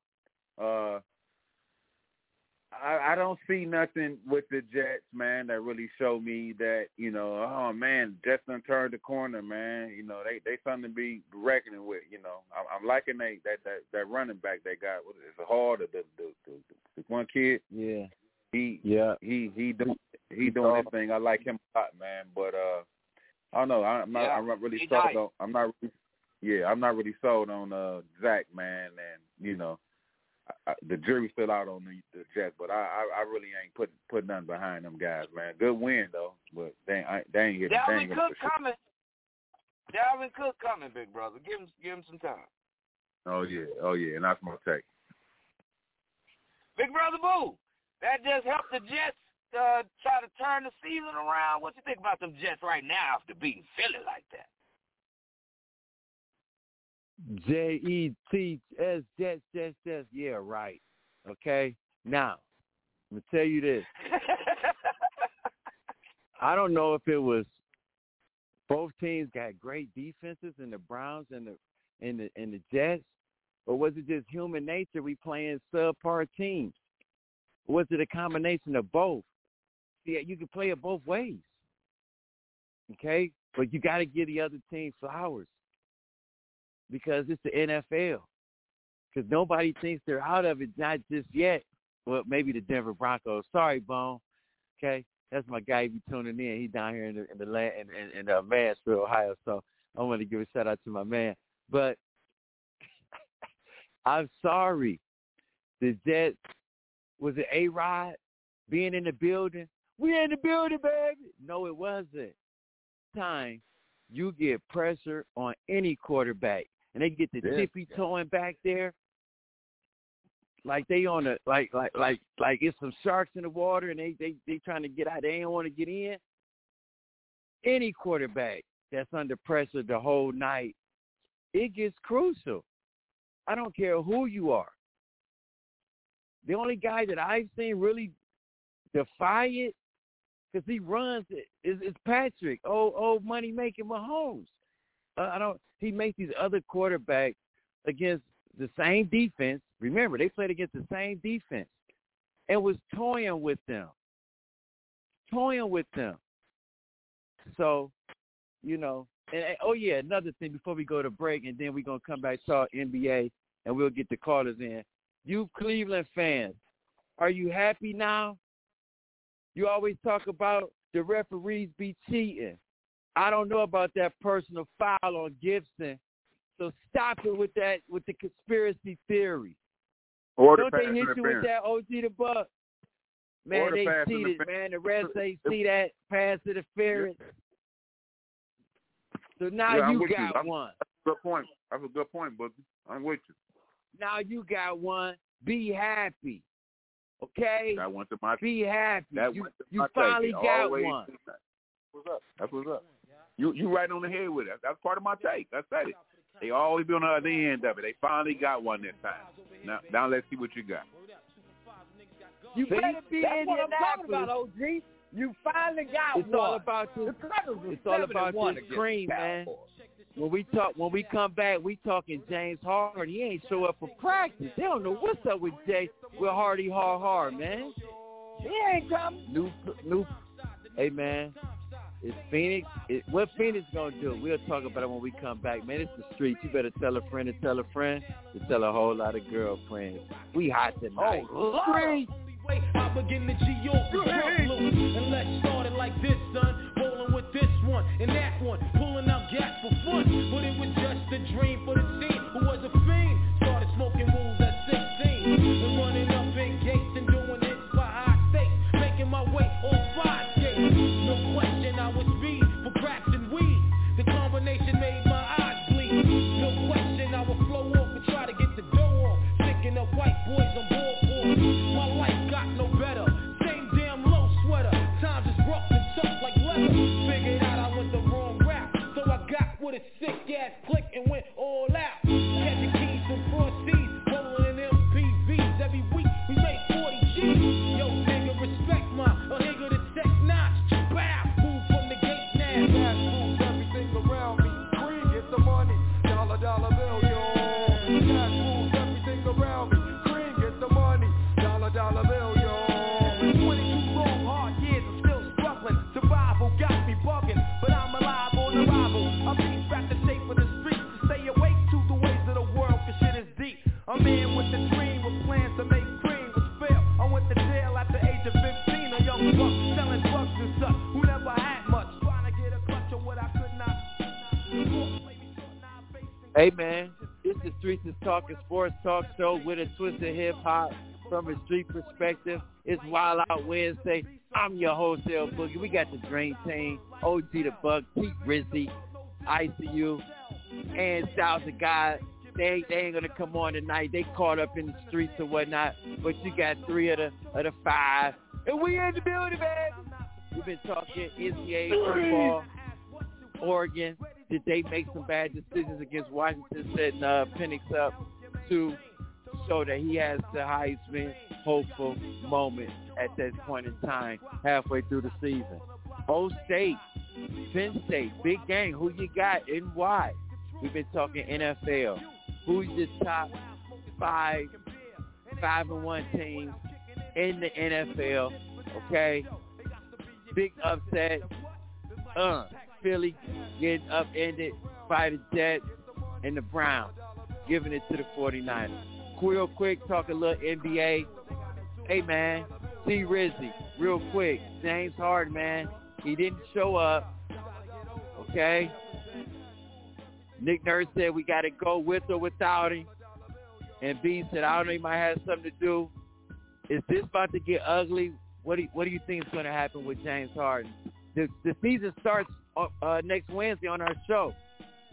Uh, I, I don't see nothing with the Jets, man, that really show me that you know, oh man, Jets done turned the corner, man. You know, they they something to be reckoning with. You know, I'm, I'm liking they that that that running back they got. What is it hard? The the, the the the one kid. Yeah. He yeah he he do he doing his thing. I like him a lot, man. But uh, I don't know. I'm not. Yeah, I'm not really he sold nice. on. I'm not. Really, yeah, I'm not really sold on uh Zach, man. And you know, I, the jury's still out on the, the Jets, but I, I I really ain't put put nothing behind them guys, man. Good win though, but they ain't they ain't getting Dalvin Cook coming. Dalvin Cook coming, big brother. Give him give him some time. Oh yeah, oh yeah, and that's my take. Big brother Boo, that just helped the Jets uh, try to turn the season around. What you think about them Jets right now after beating Philly like that? J E T S Jets Jets Jets. Yeah, right. Okay. Now, I'm gonna tell you this. I don't know if it was both teams got great defenses in the Browns and the and the and the Jets, or was it just human nature? We playing subpar teams. Or was it a combination of both? See, you can play it both ways. Okay, but you got to give the other team flowers because it's the NFL. Because nobody thinks they're out of it, not just yet. Well, maybe the Denver Broncos. Sorry, Bone. Okay, that's my guy. He be tuning in. He's down here in the in the land in, in, in uh, Mansfield, Ohio. So I want to give a shout out to my man. But I'm sorry, the Jets was it A Rod being in the building? We in the building, baby. No, it wasn't. Time you get pressure on any quarterback, and they get the Yeah. tippy toeing back there, like they on a like like like like it's some sharks in the water, and they they they trying to get out. They don't want to get in. Any quarterback that's under pressure the whole night, it gets crucial. I don't care who you are. The only guy that I've seen really defy it, because he runs it, is, is Patrick. Oh, oh, money making Mahomes. I don't. He makes these other quarterbacks against the same defense. Remember, they played against the same defense and was toying with them, toying with them. So, you know, and, and oh yeah, another thing before we go to break, and then we're gonna come back to talk NBA, and we'll get the callers in. You Cleveland fans, are you happy now? You always talk about the referees be cheating. I don't know about that personal foul on Gibson. So stop it with that with the conspiracy theory. Or the Don't they hit you with that OG the buck? Man, the they cheated, man. The refs they see that pass interference. So now Yeah, you with you. got I'm- one. Good point. That's a good point, Boogie. I'm with you. Now you got one. Be happy. Okay? That went to my Be happy. that you went to you my finally got one. What's up? That's what's up. You you right on the head with it. That's part of my take. I said it. They always be on the other end of it. They finally got one this time. Now now let's see what you got. You See, better be that's what I'm talking about, OG. You finally got It's one. all about this. the Cardinals were It's all about 7-1 this cream, man. Cowboys. When we talk, when we come back, we talking James Harden. He ain't show up for practice. They don't know what's up with Jay with Hardy Hard Hard, man. He ain't coming. New, new. Hey, man, it's Phoenix. It, what Phoenix gonna do? We'll talk about it when we come back, man. It's the streets. You better tell a friend to tell a friend to tell a whole lot of girlfriends. We hot tonight. Oh, Streets. Talking Sports Talk Show with a twist of hip hop from a street perspective. It's Wild Out Wednesday. I'm your wholesale Boogie. We got the Dream Team, OG the Buck, Pete Rizzy, ICU, and Styles the God. They they ain't gonna come on tonight. They caught up in the streets or whatnot. But you got three of the of the five, and we in the building, man. We've been talking NCAA football, Oregon, did they make some bad decisions against Washington, setting uh, Penix up to show that he has the Heisman hopeful moment at this point in time, halfway through the season. O State, Penn State, big game. Who you got and why? We've been talking NFL. Who's the top five, five and one teams in the NFL? Okay, big upset. Uh, Philly getting upended by the Jets and the Browns, giving it to the 49ers. Real quick, talk a little NBA. Hey, man, T. Rizzy, real quick. James Harden, man, he didn't show up. Okay? Nick Nurse said we got to go with or without him. And B said, I don't know, he might have something to do. Is this about to get ugly? What do you, what do you think is going to happen with James Harden? The, the season starts uh, next Wednesday on our show.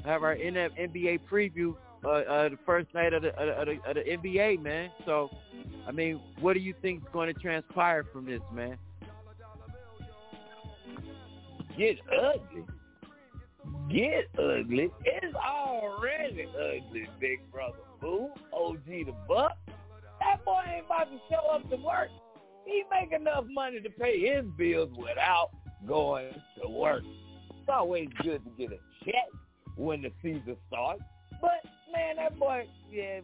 I have our NBA preview uh, uh, the first night of the, of, the, of the NBA, man. So, I mean, what do you think is going to transpire from this, man? Get ugly. Get ugly. It's already ugly, big brother. Boo, OG the Buck. That boy ain't about to show up to work. He make enough money to pay his bills without going to work. It's always good to get a check when the season starts. But man, that boy, yeah,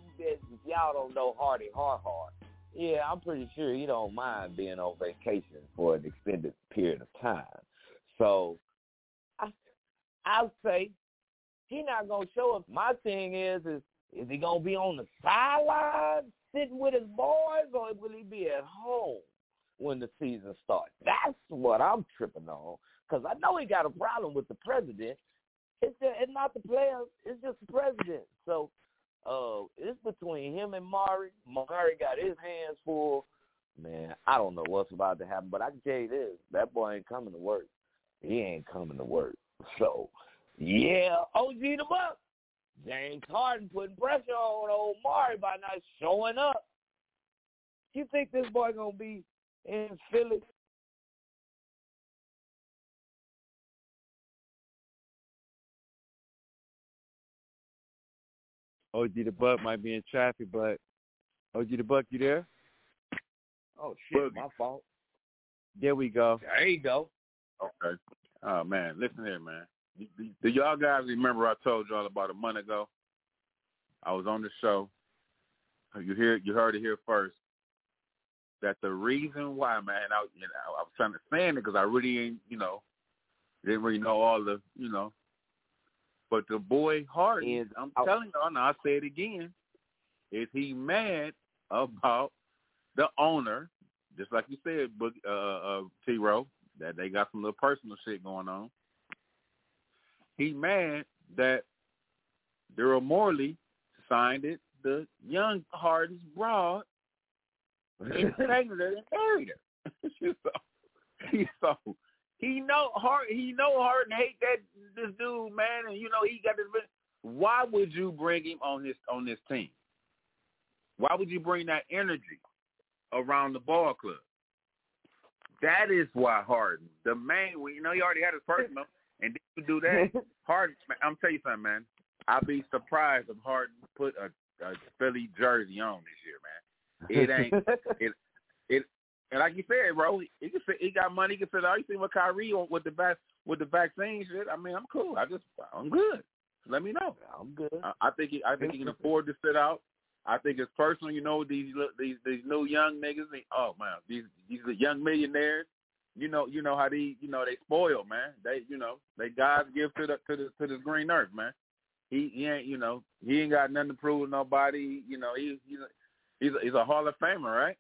y'all don't know Hardy Hard Hard. Yeah, I'm pretty sure he don't mind being on vacation for an extended period of time. So I I'll say he not gonna show up. My thing is is is he gonna be on the sideline sitting with his boys or will he be at home when the season starts? That's what I'm tripping on. Because I know he got a problem with the president. It's not the players. It's just the president. So uh, it's between him and Morey. Morey got his hands full. Man, I don't know what's about to happen, but I can tell you this: that boy ain't coming to work. He ain't coming to work. So, yeah, OG the Buck. James Harden putting pressure on old Morey by not showing up. You think this boy gonna be in Philly OG the Buck might be in traffic, but OG the Buck, you there? Oh shit, Boogie. my fault. There we go. There you go. Okay. Oh man, listen here, man. Do y'all guys remember I told y'all about a month ago? I was on the show. You hear you heard it here first. That the reason why, man, I you know I was trying to stand it because I really ain't you know didn't really know all the you know but the boy Harden, I'm telling you, and I'll say it again, is he mad about the owner, just like you said, uh, uh, T-Row, that they got some little personal shit going on. He mad that Daryl Morey signed it, the young Harden's broad, impregnated and married her. so, so he know hard. He know Harden hate that this dude, man, and you know he got this. Why would you bring him on this on this team? Why would you bring that energy around the ball club? That is why Harden, the man, you know, he already had his personal, and then you do that. Harden, I'm tell you something, man. I'd be surprised if Harden put a, a Philly jersey on this year, man. It ain't. it and like you said, bro, he, he can he got money. He can sit out. Oh, you see what Kyrie on with the vac with the vaccine shit. I mean, I'm cool. I just I'm good. Let me know. I'm good. I, I think he I think he can afford to sit out. I think it's personal. You know these these these new young niggas. They, oh man, these these young millionaires. You know you know how they you know they spoil man. They you know they God's gift to the to the to this green earth man. He he ain't you know he ain't got nothing to prove to nobody. You know he he's a, he's a, he's a Hall of Famer right.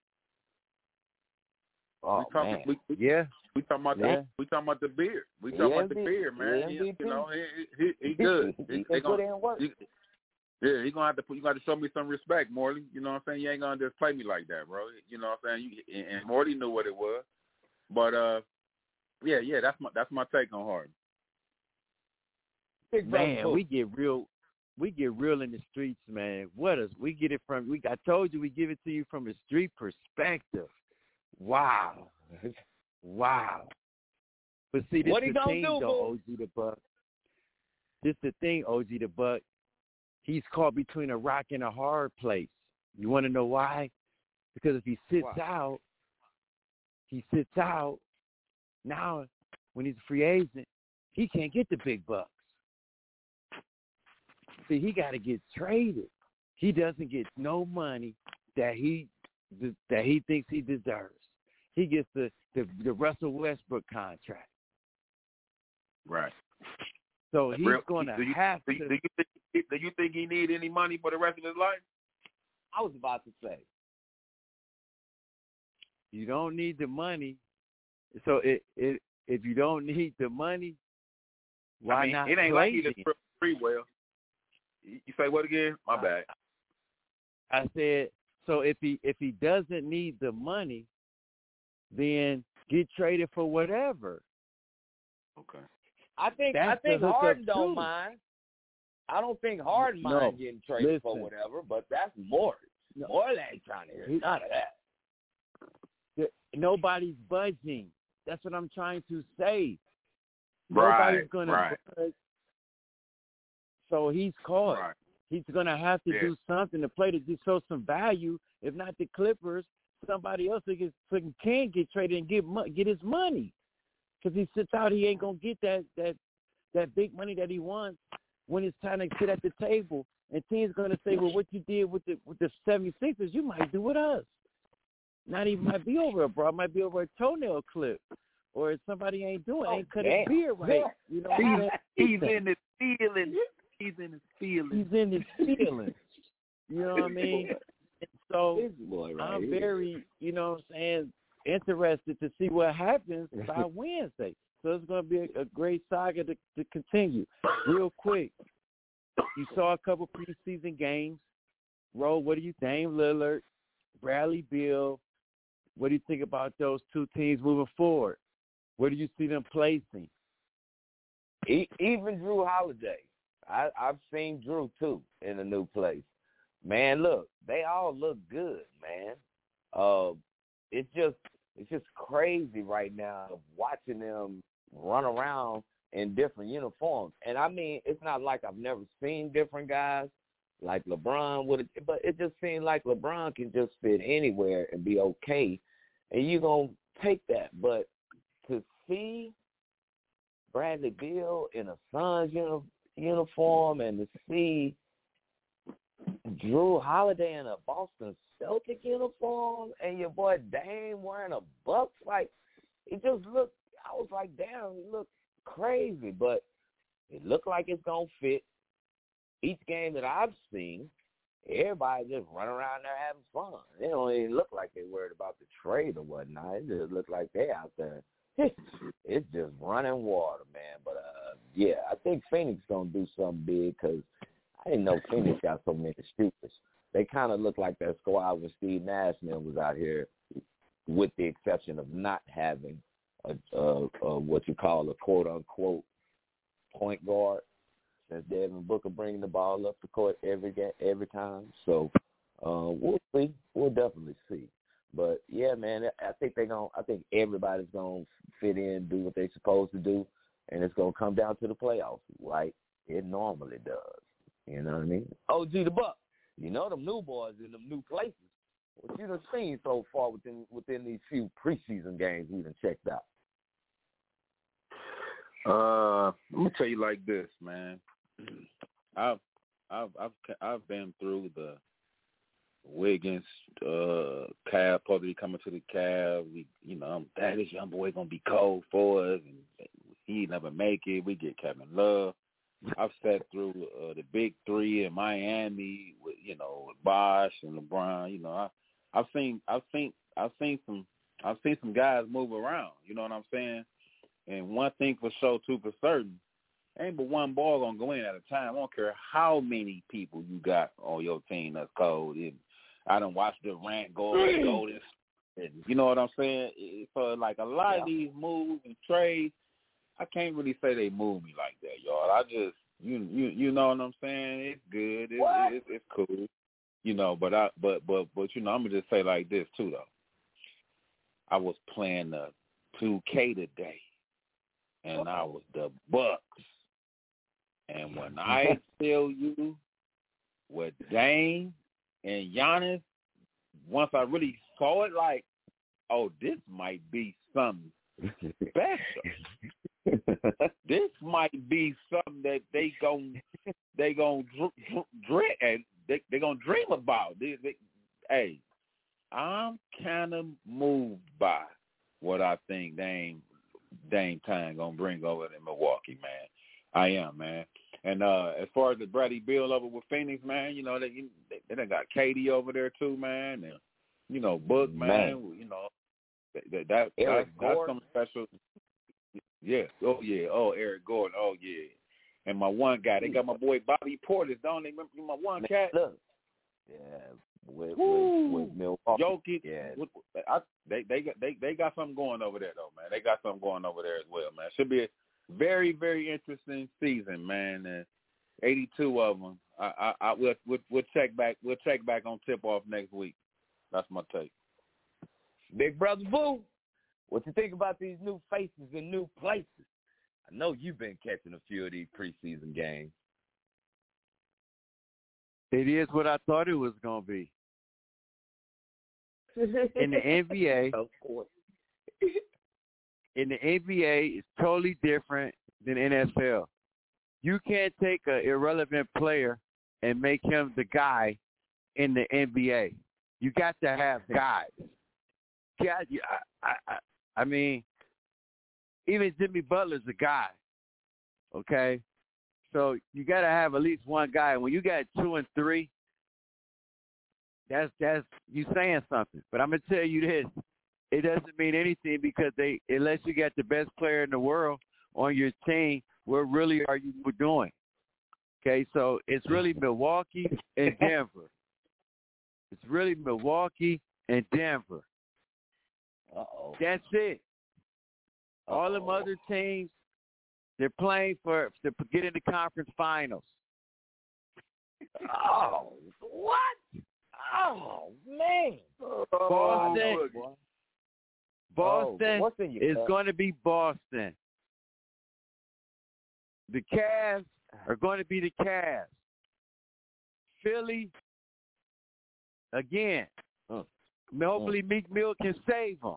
Oh, we talking, man. We, we, yeah. We talking about yeah. the we talking about the beard. We talking yeah, about the beard, man. Yeah, He, you know, he he, he good. he, he, he gonna, work. He, Yeah, he gonna have to put. You got to show me some respect, Morey. You know what I'm saying? You ain't gonna just play me like that, bro. You know what I'm saying? You, and, and Morey knew what it was, but uh, yeah, yeah, that's my that's my take on Harden. Man, we get real. We get real in the streets, man. What is we get it from? We I told you we give it to you from a street perspective. Wow, wow. But see, this What he the thing, do, though, OG the Buck. This the thing, OG the Buck. He's caught between a rock and a hard place. You want to know why? Because if he sits Why? out, he sits out. Now, when he's a free agent, he can't get the big bucks. See, he got to get traded. He doesn't get no money that he that he thinks he deserves. He gets the the, the Russell Westbrook contract. Right. So he's Real- going to do you, have do to. do you think do you think he need any money for the rest of his life? I was about to say. You don't need the money. So it, it if you don't need the money, why I mean, not it ain't like he then? just free well. You you say what again? My Uh, bad. I said, so if he if he doesn't need the money, then get traded for whatever. Okay. I think I That's the think Harden don't too. mind. I don't think Harden No, mind getting traded for whatever, but that's Morris. No. Morris ain't trying to hear He- none of that. The- Nobody's budging. That's what I'm trying to say. Right. Nobody's gonna right. budge. So he's caught. Right. He's gonna have to Yeah. do something to play to show some value. If not the Clippers, somebody else who gets, who can get traded and get mo- get his money. Because he sits out, he ain't gonna get that that that big money that he wants when it's time to sit at the table. And teams gonna say, well, what you did with the with the 76ers, you might do with us. Not even might be over a bro, might be over a toenail clip, or if somebody ain't doing, Oh, ain't cut damn. his beard right. You know, I'm? He's in his feelings. He's in his feelings. he's in his feelings. You know what I mean? And so I'm very, you know what I'm saying, interested to see what happens by Wednesday. So it's going to be a, a great saga to, to continue. Real quick, you saw a couple preseason games. Ro, what do you think? Lillard, Bradley Beal. What do you think about those two teams moving forward? Where do you see them placing? Even Jrue Holiday. I, I've seen Jrue too in a new place. Man, look, they all look good, man. Uh, it's just it's just crazy right now watching them run around in different uniforms. And I mean, it's not like I've never seen different guys like LeBron would, but it just seems like LeBron can just fit anywhere and be okay, and you're gonna take that. But to see Bradley Beal in a Suns uni- uniform and to see Jrue Holiday in a Boston Celtic uniform and your boy Dame wearing a Bucks like it just looked I was like, damn, it looked crazy, but it looked like it's gonna fit. Each game that I've seen, everybody just run around there having fun. They don't even look like they worried about the trade or whatnot. It just look like they out there. it's just running water, man. But uh, yeah, I think Phoenix gonna do something big because I didn't know Phoenix got so many shooters. They kind of look like that squad when Steve Nash and them was out here, with the exception of not having a, a, a what you call a quote unquote point guard. Since Devin Booker bringing the ball up the court every every time, so uh, we'll see. We'll definitely see. But yeah, man, I think they're gonna. I think everybody's gonna fit in, do what they're supposed to do, and it's gonna come down to the playoffs, like it normally does. You know what I mean? OG the Buck. You know them new boys in them new places. What you done seen so far within within these few preseason games we done checked out? Uh, let me tell you like this, man. I've I've I've I've been through the Wiggins, uh, Cab probably coming to the Cab. We, you know, I'm that this young boy gonna be cold for us, and he never make it. We get Kevin Love. I've sat through uh, the big three in Miami with you know with Bosh and LeBron. You know, I I've seen I've seen I've seen some I've seen some guys move around. You know what I'm saying? And one thing for sure, two for certain, ain't but one ball gonna go in at a time. I don't care how many people you got on your team that's cold. It, I don't watch Durant go and go this. You know what I'm saying? So like a lot yeah. of these moves and trades, I can't really say they move me like that, y'all. I just you you you know what I'm saying? It's good. It's it's, it's cool. You know, but I but but but you know I'm gonna just say like this too though. I was playing the 2K today, and I was the Bucks. And when I tell you what Dame and Giannis, once I really saw it, like, oh, this might be something special. this might be something that they gon' they gon' dream and they they gonna dream about. They, they, hey, I'm kind of moved by what I think Dame Dame Time gonna bring over to Milwaukee, man. I am, man. And uh as far as the Bradley Beal over with Phoenix, man, you know they they, they done got KD over there too, man. And you know Book, man. man. You know that that, that that's something special. Yeah. Oh yeah. Oh Eric Gordon. Oh yeah. And my one guy, they got my boy Bobby Portis, don't they? Remember my one cat? Look. Yeah, with, with, with Milwaukee. Jokic, yeah. With, I, they they got they they got something going over there though, man. They got something going over there as well, man. Should be a very very interesting season, man. And 82 of them. I I, I we'll, we'll we'll check back we'll check back on tip off next week. That's my take. Big brother Boo, what you think about these new faces and new places? I know you've been catching a few of these preseason games. It is what I thought it was going to be. In the NBA, of course. in the NBA, it's totally different than NFL. You can't take an irrelevant player and make him the guy in the NBA. You got to have guys. God, I, I, I mean, even Jimmy Butler's a guy. Okay, so you got to have at least one guy. When you got two and three, that's that's you saying something. But I'm gonna tell you this: it doesn't mean anything because they unless you got the best player in the world on your team, what really are you doing? Okay, so it's really Milwaukee and Denver. It's really Milwaukee and Denver. Uh-oh. That's it. Uh-oh. All them other teams, they're playing for to get in the conference finals. Oh, what? Oh man! Boston. Oh, Boston oh, is going to be Boston. The Cavs are going to be the Cavs. Philly, again. Hopefully, Meek Mill can save them.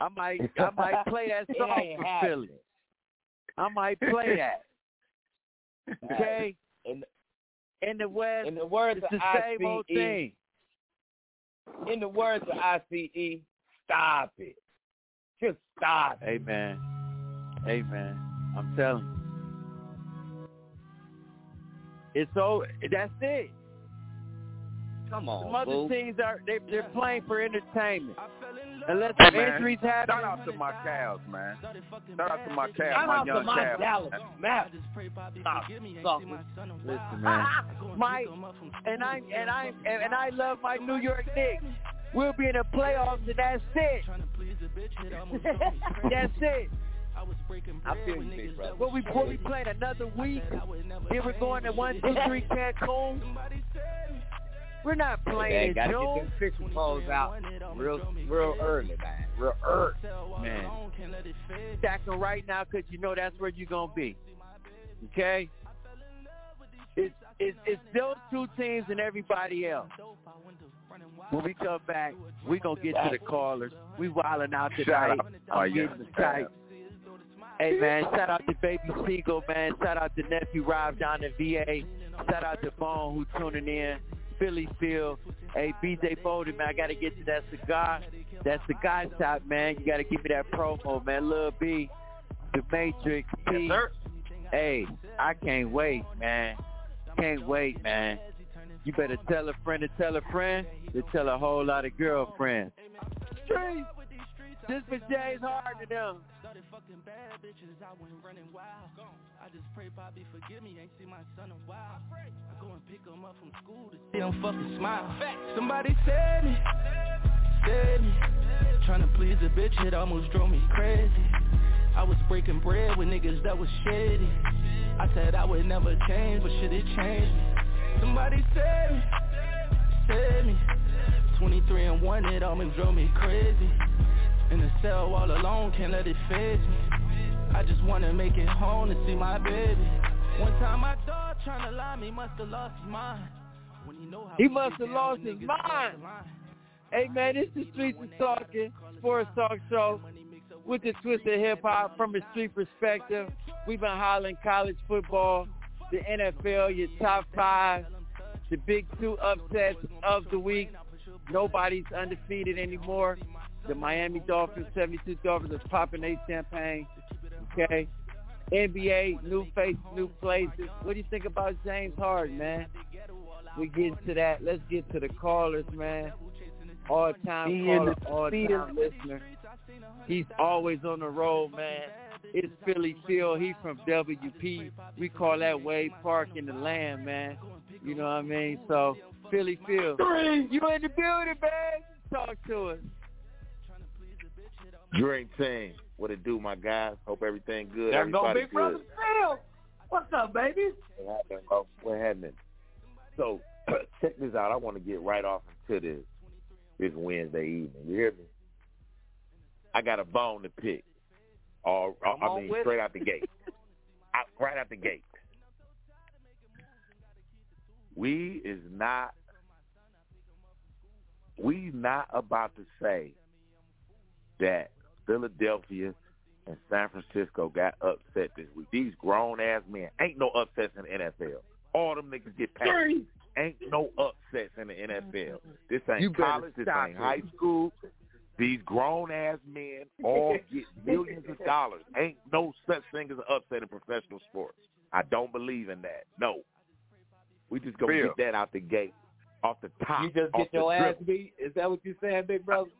I might, I might play that song for Philly. I might play that. Okay. In, in the West, in the words it's of the same old thing. In the words of ICE, stop it. Just stop it. Amen. Amen. I'm telling you. It's so that's it. Come on, Some other boo. teams are they they're playing for entertainment. Unless Hey, man, injuries happen. Shout out to my Cavs, man. Shout out to my Cavs, Shout my out young to my Cavs. Dallas Mavericks. Stop, suckers. Listen, man. My and I and I and, and I love my New York Knicks. We'll be in the playoffs and that's it. that's it. I feel you, big brother. What we what we playing another week? Then we're going to one, two, three Cancun. We're not playing in gotta get them fixing calls out real, real early, man. Real early. Man, stack them right now because you know that's where you're gonna be. Okay? It's it's it's those two teams and everybody else. When we come back, we gonna get to the callers. We wilding out tonight. out to my I'm young getting tight. Hey man, shout out to Baby Seagull, man. Shout out to nephew Rob down in VA. Shout out to Bone who tuning in. Philly Phil. Hey BJ Bolden, man, I gotta get to that cigar. That cigar shop, man. You gotta give me that promo, man. Lil B, The Matrix, P. Yes, sir. Hey, I can't wait, man. Can't wait, man. You better tell a friend to tell a friend to tell a whole lot of girlfriends. Street. This for James Harden them. Started fucking bad bitches, I went running wild. I just pray Bobby forgive me, ain't seen my son in a while. I go and pick him up from school to see him fucking smile. Somebody save me, save me. Trying to please a bitch, it almost drove me crazy. I was breaking bread with niggas that was shady. I said I would never change, but shit it changed me. Somebody save me, save me. 23 and 1, it almost drove me crazy. In the cell all alone, can't let it faze me. I just wanna make it home to see my baby. One time my dog tryna lie me, must've lost his mind. When he know how He must have lost his mind. Hey man, it's the Streets is Talking Sports Talk Show with the twist of hip hop from a street perspective. We've been hollering college football, the NFL, your top five, the big two upsets of the week. Nobody's undefeated anymore. The Miami Dolphins, 72 Dolphins, is popping their champagne. Okay. NBA, new face, new places. What do you think about James Harden, man? We get to that. Let's get to the callers, man. All time caller, all time listener. He's always on the road, man. It's Philly Phil. He's from WP. We call that Wade Park in the land, man. You know what I mean? So, Philly Phil, you in the building, man? Talk to us. Dream team. What it do, my guys? Hope everything good. There go Everybody Big Brother good. Phil. What's up, baby? What happened, bro? What happening? So check this out. I want to get right off into this this Wednesday evening. You hear me? I got a bone to pick. Or Come I mean, straight out the gate. out, right out the gate. We is not. We not about to say that Philadelphia and San Francisco got upset this week. These grown ass men ain't no upsets in the NFL. All them niggas get passed. Ain't no upsets in the NFL. This ain't You college. This ain't it. high school. These grown ass men all get millions of dollars. Ain't no such thing as an upset in professional sports. I don't believe in that. No. We just gonna Phil. get that out the gate, off the top. You just get your ass beat? Is that what you saying, Big Brother?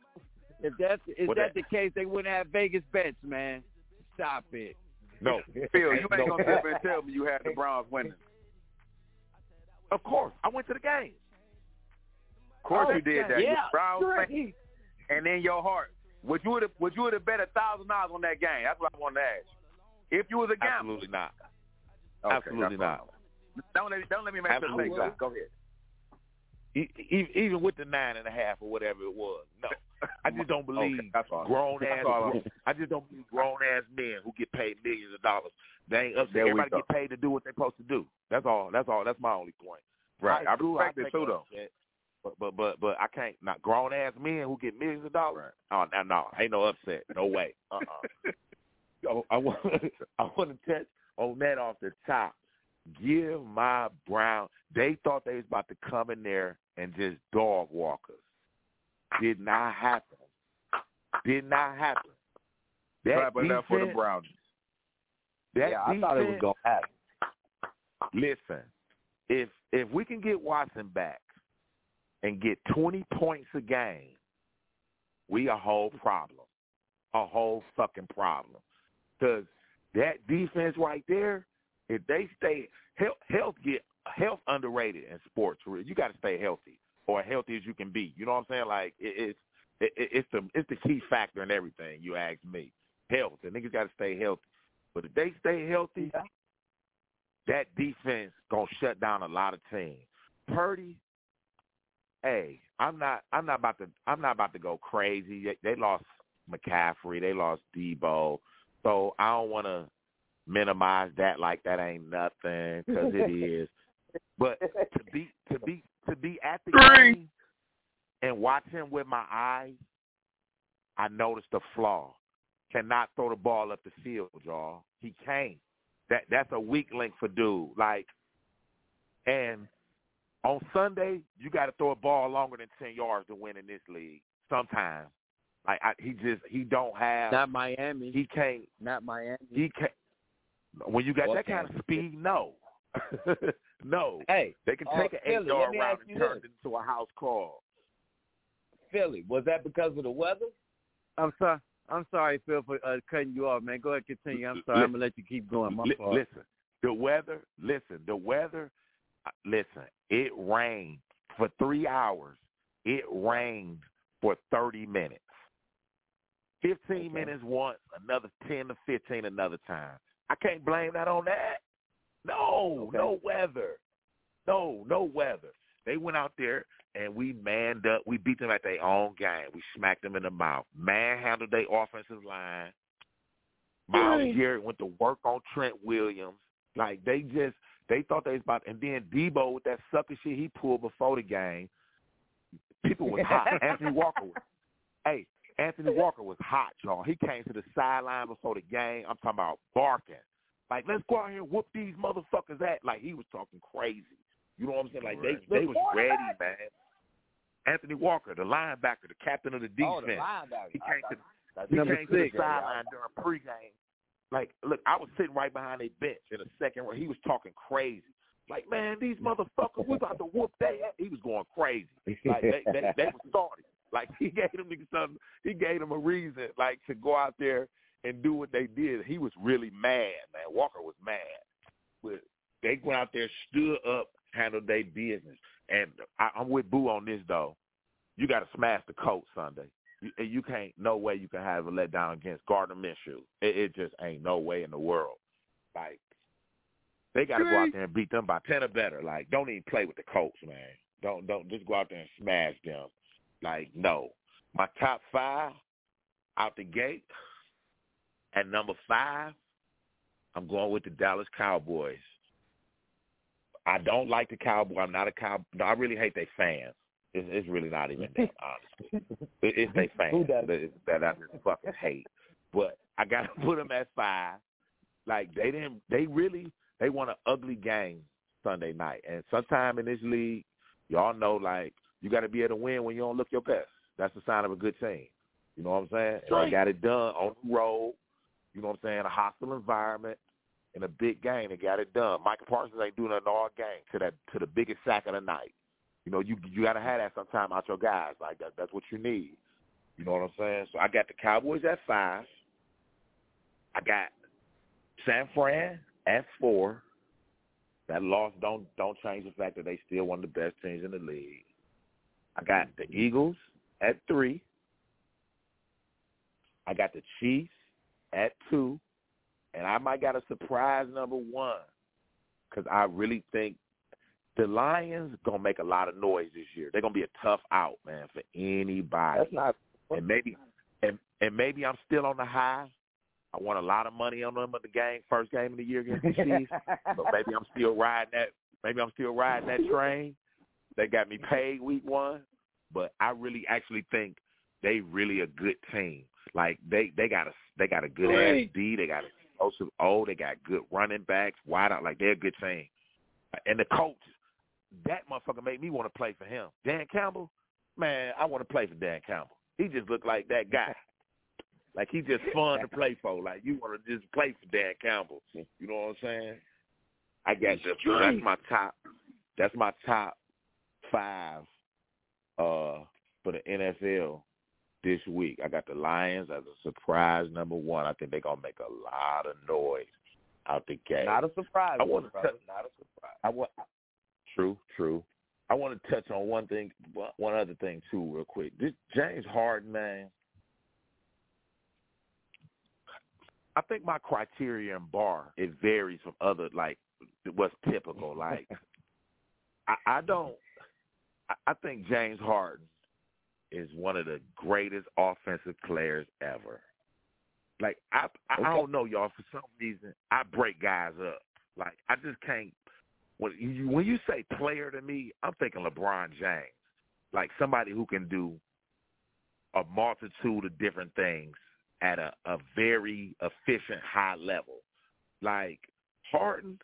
If that's is What that that- the case, they wouldn't have Vegas bets, man. Stop it. No, Phil, you ain't No. gonna sit up and tell me you had the Browns winning. Of course, I went to the game. Of course Oh, you did that. You yeah. Browns fan, Great. and in your heart, would you would have would you have bet a thousand dollars on that game? That's what I wanted to ask. you. If you was a gambler, Absolutely not. Okay, Absolutely that's not. Don't let don't let me make that Absolutely mistake. Go ahead. Even with the nine and a half or whatever it was, no. I just don't believe Okay, all. grown ass. I just don't believe grown ass men who get paid millions of dollars. They ain't upset. There we Everybody get paid to do what they're supposed to do. That's all. That's all. That's my only point. Right. High I school, respect I'll it too, though. But but but but I can't. Not grown ass men who get millions of dollars. Oh no, no, ain't no upset. No way. Uh uh So I want I want to touch on that off the top. Give my Brown. They thought they was about to come in there and just dog walkers. Did not happen. Did not happen. That Clap it up for the defense- Brownies. That yeah, I thought it was gonna happen. Listen, if if we can get Watson back and get twenty points a game, we a whole problem, a whole fucking problem. Because that defense right there, if they stay health, health get health underrated in sports. You got to stay healthy or healthy as you can be. You know what I'm saying? Like it, it's it, it- it's the it's the key factor in everything. You ask me, health. The niggas got to stay healthy. But if they stay healthy, that defense gonna shut down a lot of teams. Purdy, hey, I'm not I'm not about to I'm not about to go crazy. They, they lost McCaffrey, they lost Deebo, so I don't want to minimize that like that ain't nothing because it is. But to be to be to be at the game and watch him with my eyes, I noticed a flaw. Cannot throw the ball up the field, y'all. He can't. That that's a weak link for dude. Like, and on Sunday, you got to throw a ball longer than ten yards to win in this league. Sometimes, like I, he just he don't have. Not Miami. he can't. Not Miami. He can't. When you got Or that kind of speed, no, no. Hey, They can uh, take an eight yard let route and turn it into a house call. Philly, was that because of the weather? I'm sorry. I'm sorry, Phil, for uh, cutting you off, man. Go ahead, continue. I'm sorry. I'm gonna let you keep going. My fault. Listen, the weather. Listen, the weather. uh, Listen, it rained for three hours. It rained for thirty minutes. Fifteen minutes once, another ten to fifteen another time. I can't blame that on that. No, no weather. No, no weather. They went out there and we manned up. We beat them at their own game. We smacked them in the mouth. Manhandled their offensive line. Myles Right. Garrett went to work on Trent Williams. Like they just they thought they was about and then Deebo with that sucker shit he pulled before the game. People was hot. Anthony Walker was hey, Anthony Walker was hot, y'all. He came to the sideline before the game. I'm talking about barking. Like, let's go out here and whoop these motherfuckers at like he was talking crazy. You know what I'm saying? Like they they was ready, man. Anthony Walker, the linebacker, the captain of the defense. Oh, the linebacker. He came to That's he came to the six. sideline during pregame. Like, look, I was sitting right behind a bench in a second where he was talking crazy. Like, man, these motherfuckers, we about to whoop their ass. He was going crazy. Like they they, they was starting. Like he gave them something. He gave them a reason, like to go out there and do what they did. He was really mad, man. Walker was mad, but they went out there, stood up, handled their business. And I, I'm with Boo on this though. You got to smash the coat Sunday. You, you can't. No way you can have a letdown against Gardner Minshew. It, it just ain't no way in the world. Like they got to go out there and beat them by ten or better. Like don't even play with the Colts, man. Don't don't just go out there and smash them. Like no, my top five out the gate. At number five, I'm going with the Dallas Cowboys. I don't like the Cowboys. I'm not a cow. No, I really hate their fans. It's, it's really not even them, honestly. It, it's their fans that, that I just fucking hate. But I got to put them at five. Like they didn't. They really. They won an ugly game Sunday night, and sometime in this league, y'all know like you got to be able to win when you don't look your best. That's the sign of a good team. You know what I'm saying? And They got it done on the road. You know what I'm saying? A hostile environment in a big game. They got it done. Micah Parsons ain't doing nothing all game to that to the biggest sack of the night. You know, you you got to have that sometime out your guys. Like that. That's what you need. You know what I'm saying? So I got the Cowboys at five. I got San Fran at four. That loss don't don't change the fact that they still one of the best teams in the league. I got the Eagles at three. I got the Chiefs at two, and I might got a surprise number one because I really think the Lions gonna make a lot of noise this year. They're gonna be a tough out, man, for anybody. That's not. And maybe and and maybe I'm still on the high. I won a lot of money on them at the game, first game of the year against the Chiefs. but maybe I'm still riding that. Maybe I'm still riding that train. They got me paid week one, but I really actually think they really a good team. Like they they got a they got a good ass D. They got a explosive O. They got good running backs, wide out. Like they're a good team. And the coach, that motherfucker made me want to play for him. Dan Campbell, man, I want to play for Dan Campbell. He just looked like that guy. Like he just fun to play for. Like you want to just play for Dan Campbell. You know what I'm saying? I got the, that's my top. That's my top five uh for the NFL this week. I got the Lions as a surprise number one. I think they're gonna make a lot of noise out the gate. Not a surprise. I wanna brother. tell- Not a surprise. I want. True, true. I want to touch on one thing, one other thing too, real quick. This James Harden, man. I think my criteria and bar it varies from other like what's typical. Like I, I don't. I, think James Harden is one of the greatest offensive players ever. Like I, I, I don't know y'all. For some reason, I break guys up. Like I just can't. When you when you say player to me, I'm thinking LeBron James, like somebody who can do a multitude of different things at a, a very efficient high level. Like Harden,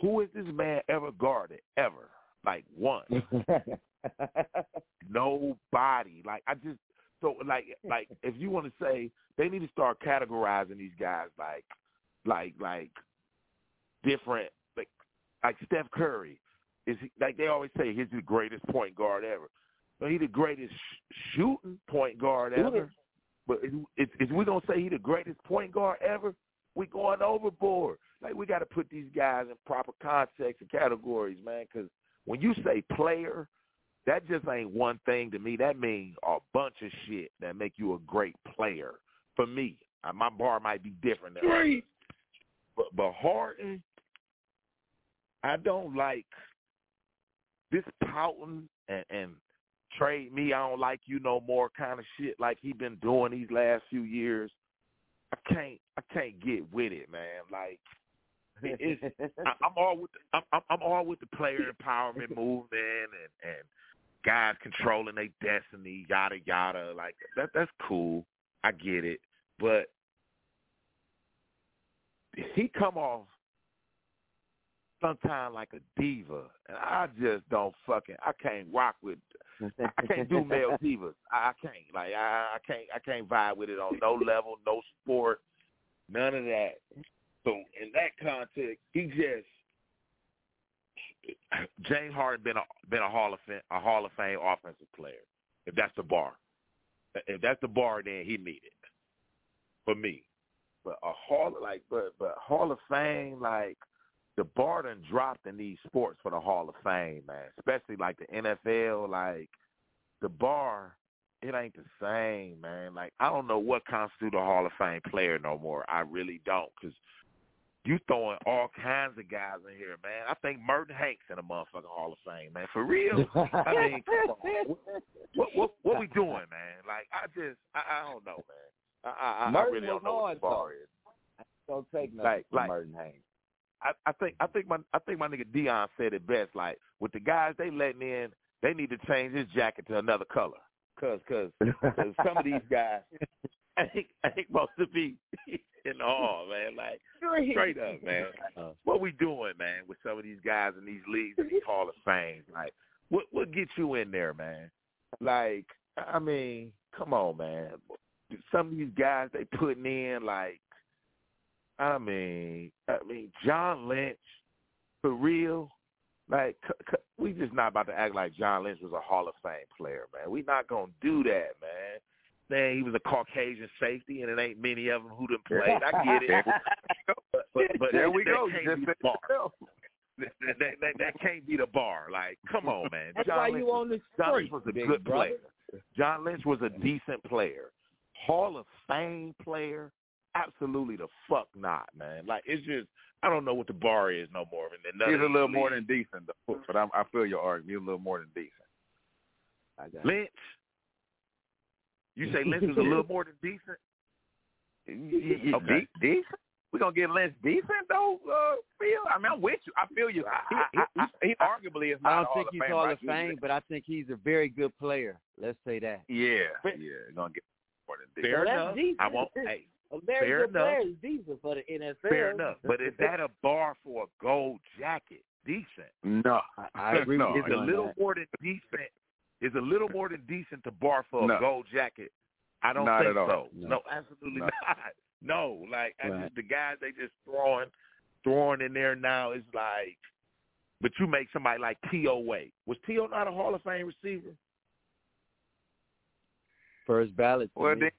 who has this man ever guarded ever? Like one. Nobody. Like I just so like like if you want to say they need to start categorizing these guys like like like different like like Steph Curry is he, like they always say he's the greatest point guard ever. But he's the greatest sh- shooting point guard ever. But if, if we're gonna say he the greatest point guard ever, we going overboard. Like we got to put these guys in proper context and categories, man. Because when you say player, that just ain't one thing to me. That means a bunch of shit that make you a great player. For me, Uh, my bar might be different than. But but Harden, I don't like this pouting and, and trade me. I don't like you no more kind of shit like he been doing these last few years. I can't I can't get with it, man. Like it, it's I, I'm all with the, I'm, I'm all with the player empowerment movement and and guys controlling their destiny, yada yada. Like that that's cool. I get it, but he come off sometimes like a diva, and I just don't fucking I can't rock with I can't do male divas. I, I can't like I, I can't I can't vibe with it on no level, no sport, none of that. So in that context, he just James Harden been a been a Hall of Fame a Hall of Fame offensive player. If that's the bar, if that's the bar, then he made it for me. But a Hall like but but Hall of Fame like the bar done dropped in these sports for the Hall of Fame, man. Especially like the NFL, like the bar, it ain't the same, man. Like I don't know what constitutes a Hall of Fame player no more. I really don't, cause you throwing all kinds of guys in here, man. I think Merton Hanks in a motherfucking Hall of Fame, man. For real. I mean, come on. What, what what we doing, man? Like I just I, I don't know, man. I I, I really don't know what the bar is. Don't take nothing Like- from like- Merton Hanks. I, I think I think my I think my nigga Deion said it best. Like with the guys they letting in, they need to change his jacket to another color. Cause cause, 'cause some of these guys ain't think most of be in hall, man. Like straight up, man. What we doing, man, with some of these guys in these leagues and these Hall of Fame? Like what what gets you in there, man? Like I mean, come on, man. Some of these guys they putting in like I mean, I mean, John Lynch, for real. Like, c- c- we just not about to act like John Lynch was a Hall of Fame player, man. We not gonna do that, man. Saying he was a Caucasian safety, and it ain't many of them who done played. I get it, but, but, but there that, we that go. Can't Just be the bar. That, that, that, that can't be the bar. Like, come on, man. That's John why Lynch you was- on the John Lynch was a big good brother. player. John Lynch was a decent player. Hall of Fame player? Absolutely the fuck not, man. Like it's just I don't know what the bar is no more. And none He's a these little more than decent. But I'm, I feel your argument. He's a little more than decent. I got Lynch. You say Lynch was a little more than decent? Okay. Okay. De- decent? We gonna get Lynch decent though, uh, Phil? I mean, I'm with you. I feel you. He, he, he, he arguably is not I a don't think he's Fame, Hall but I Fame, but I think he's a very good player. Let's say that. Yeah, yeah, gonna get more than decent. Fair Well, enough. decent. I won't hey, A very Fair good enough. player is decent for the NFL. fair enough. But is that a bar for a gold jacket? Decent. No, I, I agree No, with Is you a little that. more than decent is a little more than decent to bar for a No. gold jacket. I don't Not think at all. so. No. No, absolutely No. not. No, like Right. just the guys they just throwing throwing in there now is like but you make somebody like T.O. Wade. Was T.O. not a Hall of Fame receiver? First ballot. to Well, me. then,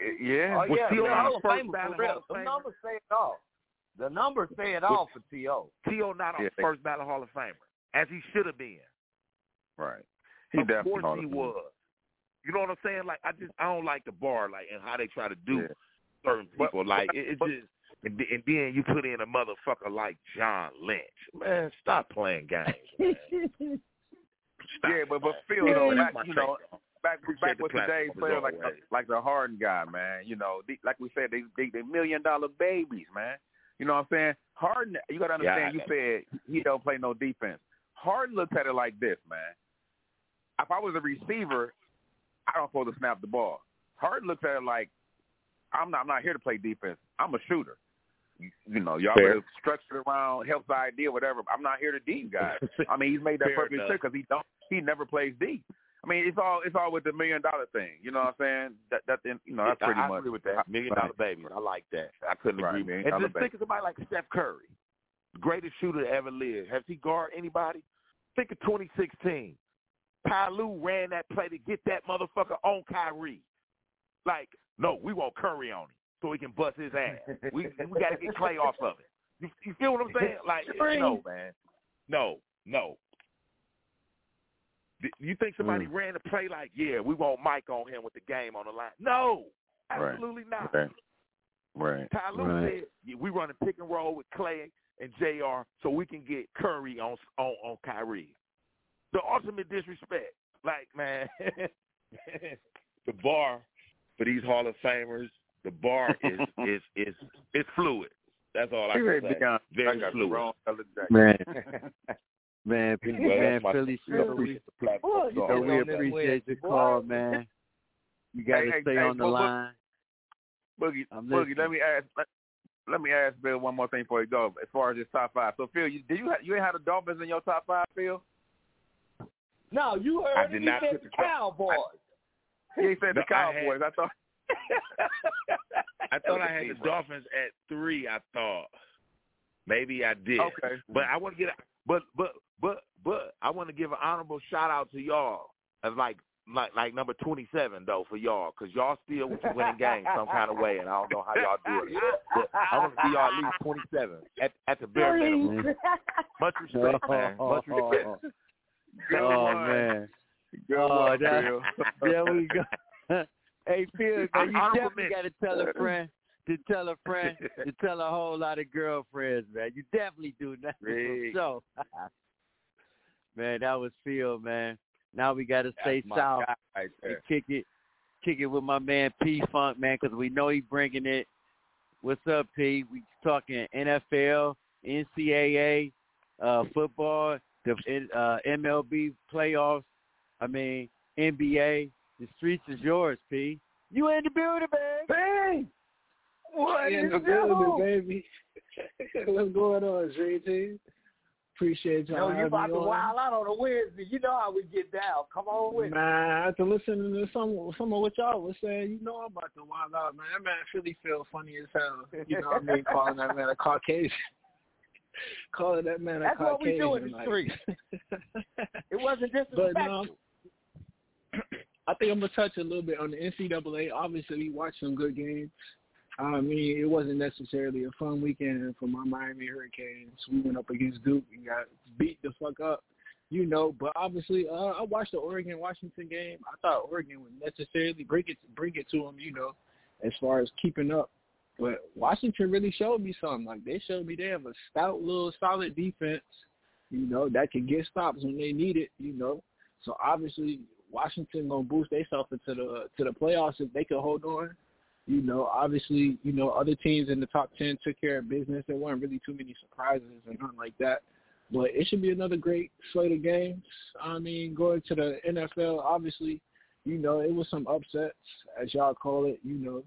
eh, yeah. Oh Was yeah, T.O. yeah, not Hall of first Famer ballot for real. Hall of The Famer? numbers say it all. The numbers say it all for T.O. T.O. not a Yeah. first ballot Hall of Famer, as he should have been. right. He of definitely course he of was. You know what I'm saying? Like I just I don't like the bar, like and how they try to do Yeah. certain But- people. like it, it but- just and, and then you put in a motherfucker like John Lynch. Man, stop playing games. Stop Yeah, but but man. Phil, you know, back, my you know, take. back Appreciate back with platform today's as players like always. like the Harden guy, man. You know, they, like we said, they they they million dollar babies, man. You know what I'm saying? Harden, you got to understand. I you said he don't play no defense. Harden looks at it like this, man. If I was a receiver, I don't supposed to snap the ball. Harden looks at it like I'm not. I'm not here to play defense. I'm a shooter. You, you know, y'all Fair. better structure it around help the idea, whatever. I'm not here to D guys. I mean, he's made that Fair perfectly enough. clear because he don't. He never plays D. I mean, it's all it's all with the million dollar thing. You know what I'm saying? That that you know that's pretty I, much agree with that. Million dollar babies. I like that. I couldn't Right, agree. million And just think of somebody like Steph Curry, greatest shooter to ever live. Has he guarded anybody? Think of 2016. Ty Lue ran that play to get that motherfucker on Kyrie. Like, no, we want Curry on him so he can bust his ass. We we got to get Klay off of it. You, you feel what I'm saying? Like, no, man, no, no. You think somebody Mm. ran the play like, yeah, we want Mike on him with the game on the line? No, Right. absolutely not. Right. Right. Ty Lue Right. said yeah, we run a pick and roll with Klay and Jr. so we can get Curry on on on Kyrie. The ultimate disrespect. Like man, the bar for these Hall of Famers, the bar is is is is fluid. That's all I He can ready say. to. Very I got the fluid. wrong color jacket. Man. Man, Well, man, that's my- Philly you know, we- the You so know, we appreciate your Boy. call, man. You got to Hey, hey, stay hey, on the Boogie, line. Boogie, I'm Boogie, listening. let me ask. Let, let me ask Bill one more thing before you go. As far as his top five, so Phil, you, did you ha- you ain't had the Dolphins in your top five, Phil? No, you heard I heard did it. He not said the the- Cowboys. He said the No, I had- Cowboys. I thought. I thought I had the Dolphins at three. I thought maybe I did. Okay. But I want to get, but but but but I want to give an honorable shout out to y'all as like like like number twenty seven though for y'all because y'all still winning games some kind of way and I don't know how y'all do it. But I want to see y'all at least twenty seven at at the bare minimum. Much respect, man. Much respect. Good oh one. man, Good Oh, one, that- Phil. there we go. hey Phil, man, you definitely got to tell a friend to tell a friend to tell a whole lot of girlfriends, man. You definitely do that So, man, that was Phil, man. Now we got to stay south. right and kick it, kick it with my man P Funk, man, because we know he bringing it. What's up, P? We talking NFL, NCAA, uh, football, the uh, MLB playoffs. I mean NBA. The streets is yours, P. You in the building, baby. Hey, what in the building, baby. What's going on, JT? Appreciate y'all No, you about to on. wild out on a Wednesday. You know how we get down. Come on with it. Man, after listening to some some of what y'all was saying, you know I'm about to wild out, man. That man Philly Phil funny as hell. You know what I mean? Calling that man a Caucasian. Calling that man a That's what we do in the street. It wasn't But disrespectful. no, I think I'm gonna touch a little bit on the NCAA. Obviously, we watched some good games. I mean, it wasn't necessarily a fun weekend for my Miami Hurricanes. We went up against Duke and got beat the fuck up, you know. But obviously, uh, I watched the Oregon Washington game. I thought Oregon would necessarily bring it bring it to them, you know, as far as keeping up. But Washington really showed me something. Like they showed me they have a stout little solid defense, you know, that can get stops when they need it, you know. So obviously Washington gonna boost themselves into the to the playoffs if they can hold on. You know, obviously, you know, other teams in the top ten took care of business. There weren't really too many surprises and nothing like that. But it should be another great slate of games. I mean, going to the NFL, obviously, you know, it was some upsets, as y'all call it, you know,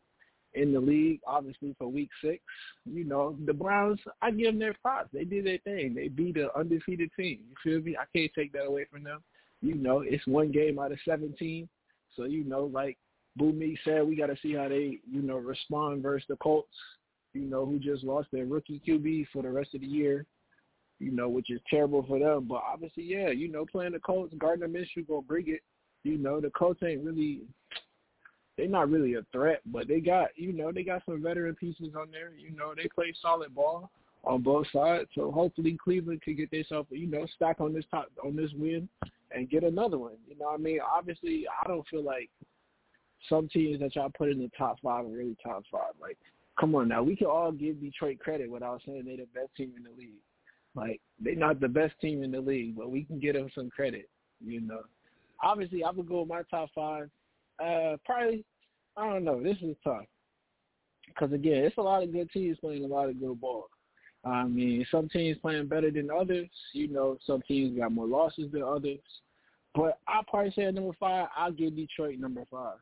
in the league, obviously for week six. You know, the Browns, I give them their props. They did their thing. They beat an undefeated team. You feel me? I can't take that away from them. You know, it's one game out of 17. So, you know, like Boo Meek said, we got to see how they, you know, respond versus the Colts, you know, who just lost their rookie QB for the rest of the year, you know, which is terrible for them. But obviously, yeah, you know, playing the Colts, Gardner Minshew going to bring it. You know, the Colts ain't really they're not really a threat, but they got you know they got some veteran pieces on there. You know they play solid ball on both sides, so hopefully Cleveland can get themselves you know stack on this top on this win and get another one. You know what I mean? Obviously, I don't feel like some teams that y'all put in the top five are really top five. Like, come on now, we can all give Detroit credit without saying they're the best team in the league. Like, they're not the best team in the league, but we can give them some credit. You know, obviously, I would go with my top five. Uh, probably, I don't know. This is tough because again, it's a lot of good teams playing a lot of good ball. I mean, some teams playing better than others. You know, some teams got more losses than others. But I'll probably say at number five, I'll give Detroit number five.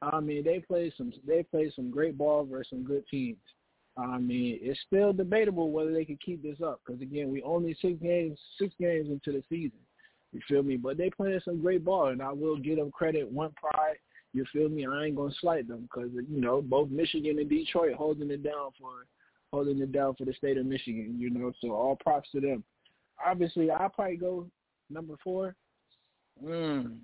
I mean, they play some they play some great ball versus some good teams. I mean, it's still debatable whether they can keep this up because again, we only six games six games into the season. You feel me? But they playing some great ball, and I will give them credit. One pride. You feel me? I ain't gonna slight them because you know both Michigan and Detroit holding it down for holding it down for the state of Michigan. You know, so all props to them. Obviously, I'll probably go number four. Mm.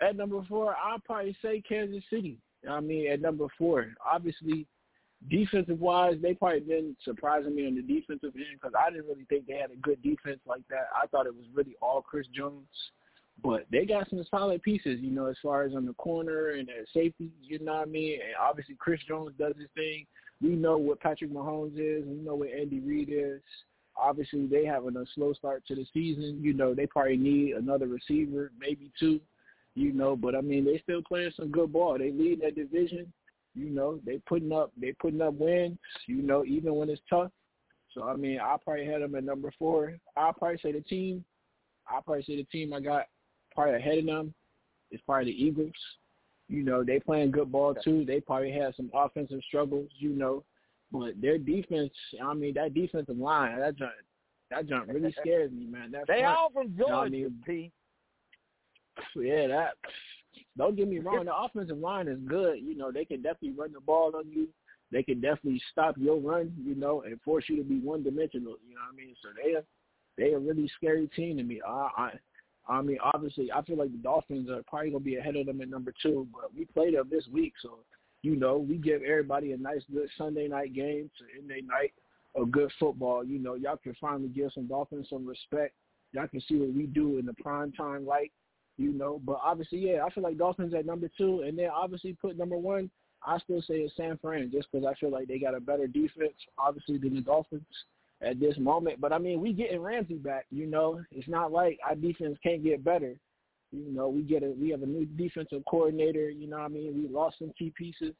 at number four, I'll probably say Kansas City. I mean, at number four, obviously, defensive wise, they probably been surprising me on the defensive end because I didn't really think they had a good defense like that. I thought it was really all Chris Jones, but they got some solid pieces, you know, as far as on the corner and at safety. You know what I mean? And obviously, Chris Jones does his thing. We know what Patrick Mahomes is. We know what Andy Reid is. Obviously, they having a slow start to the season. You know, they probably need another receiver, maybe two you know. But I mean, they still playing some good ball. They lead that division, you know. They putting up, they putting up wins, you know, even when it's tough. So I mean, I probably had them at number four. I'll probably say the team. I'll probably say the team I got probably ahead of them is probably the Eagles. You know, they playing good ball too. They probably had some offensive struggles, you know, but their defense. I mean, that defensive line, that jump, that jump really scares me, man. That they front, all from Georgia, you know I mean? Pete. Yeah, that. Don't get me wrong. The offensive line is good. You know, they can definitely run the ball on you. They can definitely stop your run. You know, and force you to be one dimensional. You know what I mean? So they are they a really scary team to me. I, I I mean, obviously, I feel like the Dolphins are probably gonna be ahead of them at number two. But we play them this week, so you know, we give everybody a nice, good Sunday night game to end their night of good football. You know, y'all can finally give some Dolphins some respect. Y'all can see what we do in the prime time light you know. But obviously, yeah, I feel like Dolphins at number two, and then obviously put number one. I still say it's San Fran, just because I feel like they got a better defense, obviously, than the Dolphins at this moment. But I mean, we getting Ramsey back. You know, it's not like our defense can't get better. You know, we get a we have a new defensive coordinator. You know, what I mean, we lost some key pieces,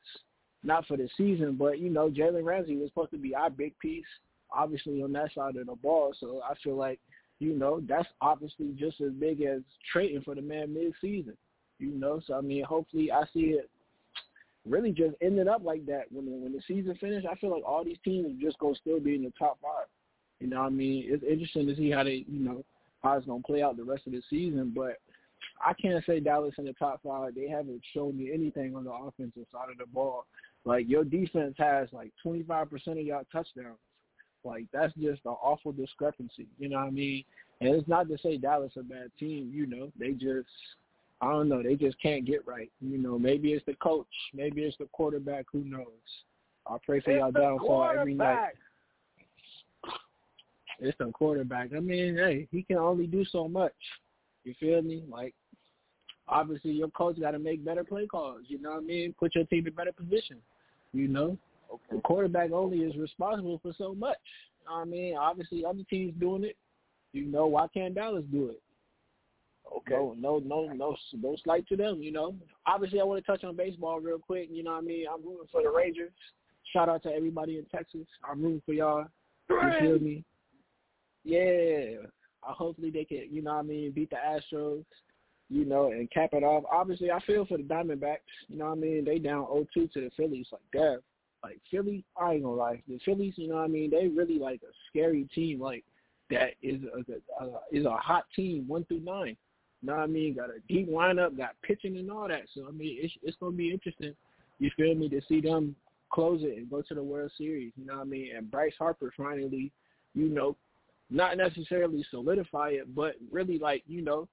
not for the season, but you know, Jalen Ramsey was supposed to be our big piece, obviously on that side of the ball. So I feel like you know, that's obviously just as big as trading for the man mid-season. You know, so I mean, hopefully I see it really just ending up like that when the, when the season finished. I feel like all these teams just gonna still be in the top five. You know, what I mean, it's interesting to see how they, you know, how it's gonna play out the rest of the season. But I can't say Dallas in the top five. They haven't shown me anything on the offensive side of the ball. Like your defense has like 25% of y'all touchdowns. Like that's just an awful discrepancy. You know what I mean? And it's not to say Dallas a bad team. You know, they just I don't know. They just can't get right. You know, maybe it's the coach, maybe it's the quarterback. Who knows? I pray for it's y'all downfall every night. It's the quarterback. I mean, hey, he can only do so much. You feel me? Like, obviously, your coach got to make better play calls. You know what I mean? Put your team in better position. You know, Okay. The quarterback only is responsible for so much. I mean, obviously other teams doing it. You know, why can't Dallas do it? Okay. No, no, no, no, no slight to them. You know, obviously I want to touch on baseball real quick. You know what I mean? I'm rooting for the Rangers. Shout out to everybody in Texas. I'm rooting for y'all. You feel me? Yeah. Uh, hopefully they can, you know what I mean, beat the Astros, you know, and cap it off. Obviously, I feel for the Diamondbacks. You know what I mean? They down 0-2 to the Phillies. Like, damn like Philly, I ain't gonna lie, the Phillies, you know what I mean? They really like a scary team, like that is a, a is a hot team, one through nine. You know what I mean? Got a deep lineup, got pitching and all that. So I mean, it's it's gonna be interesting. You feel me to see them close it and go to the World Series. You know what I mean? And Bryce Harper finally, you know, not necessarily solidify it, but really like you know,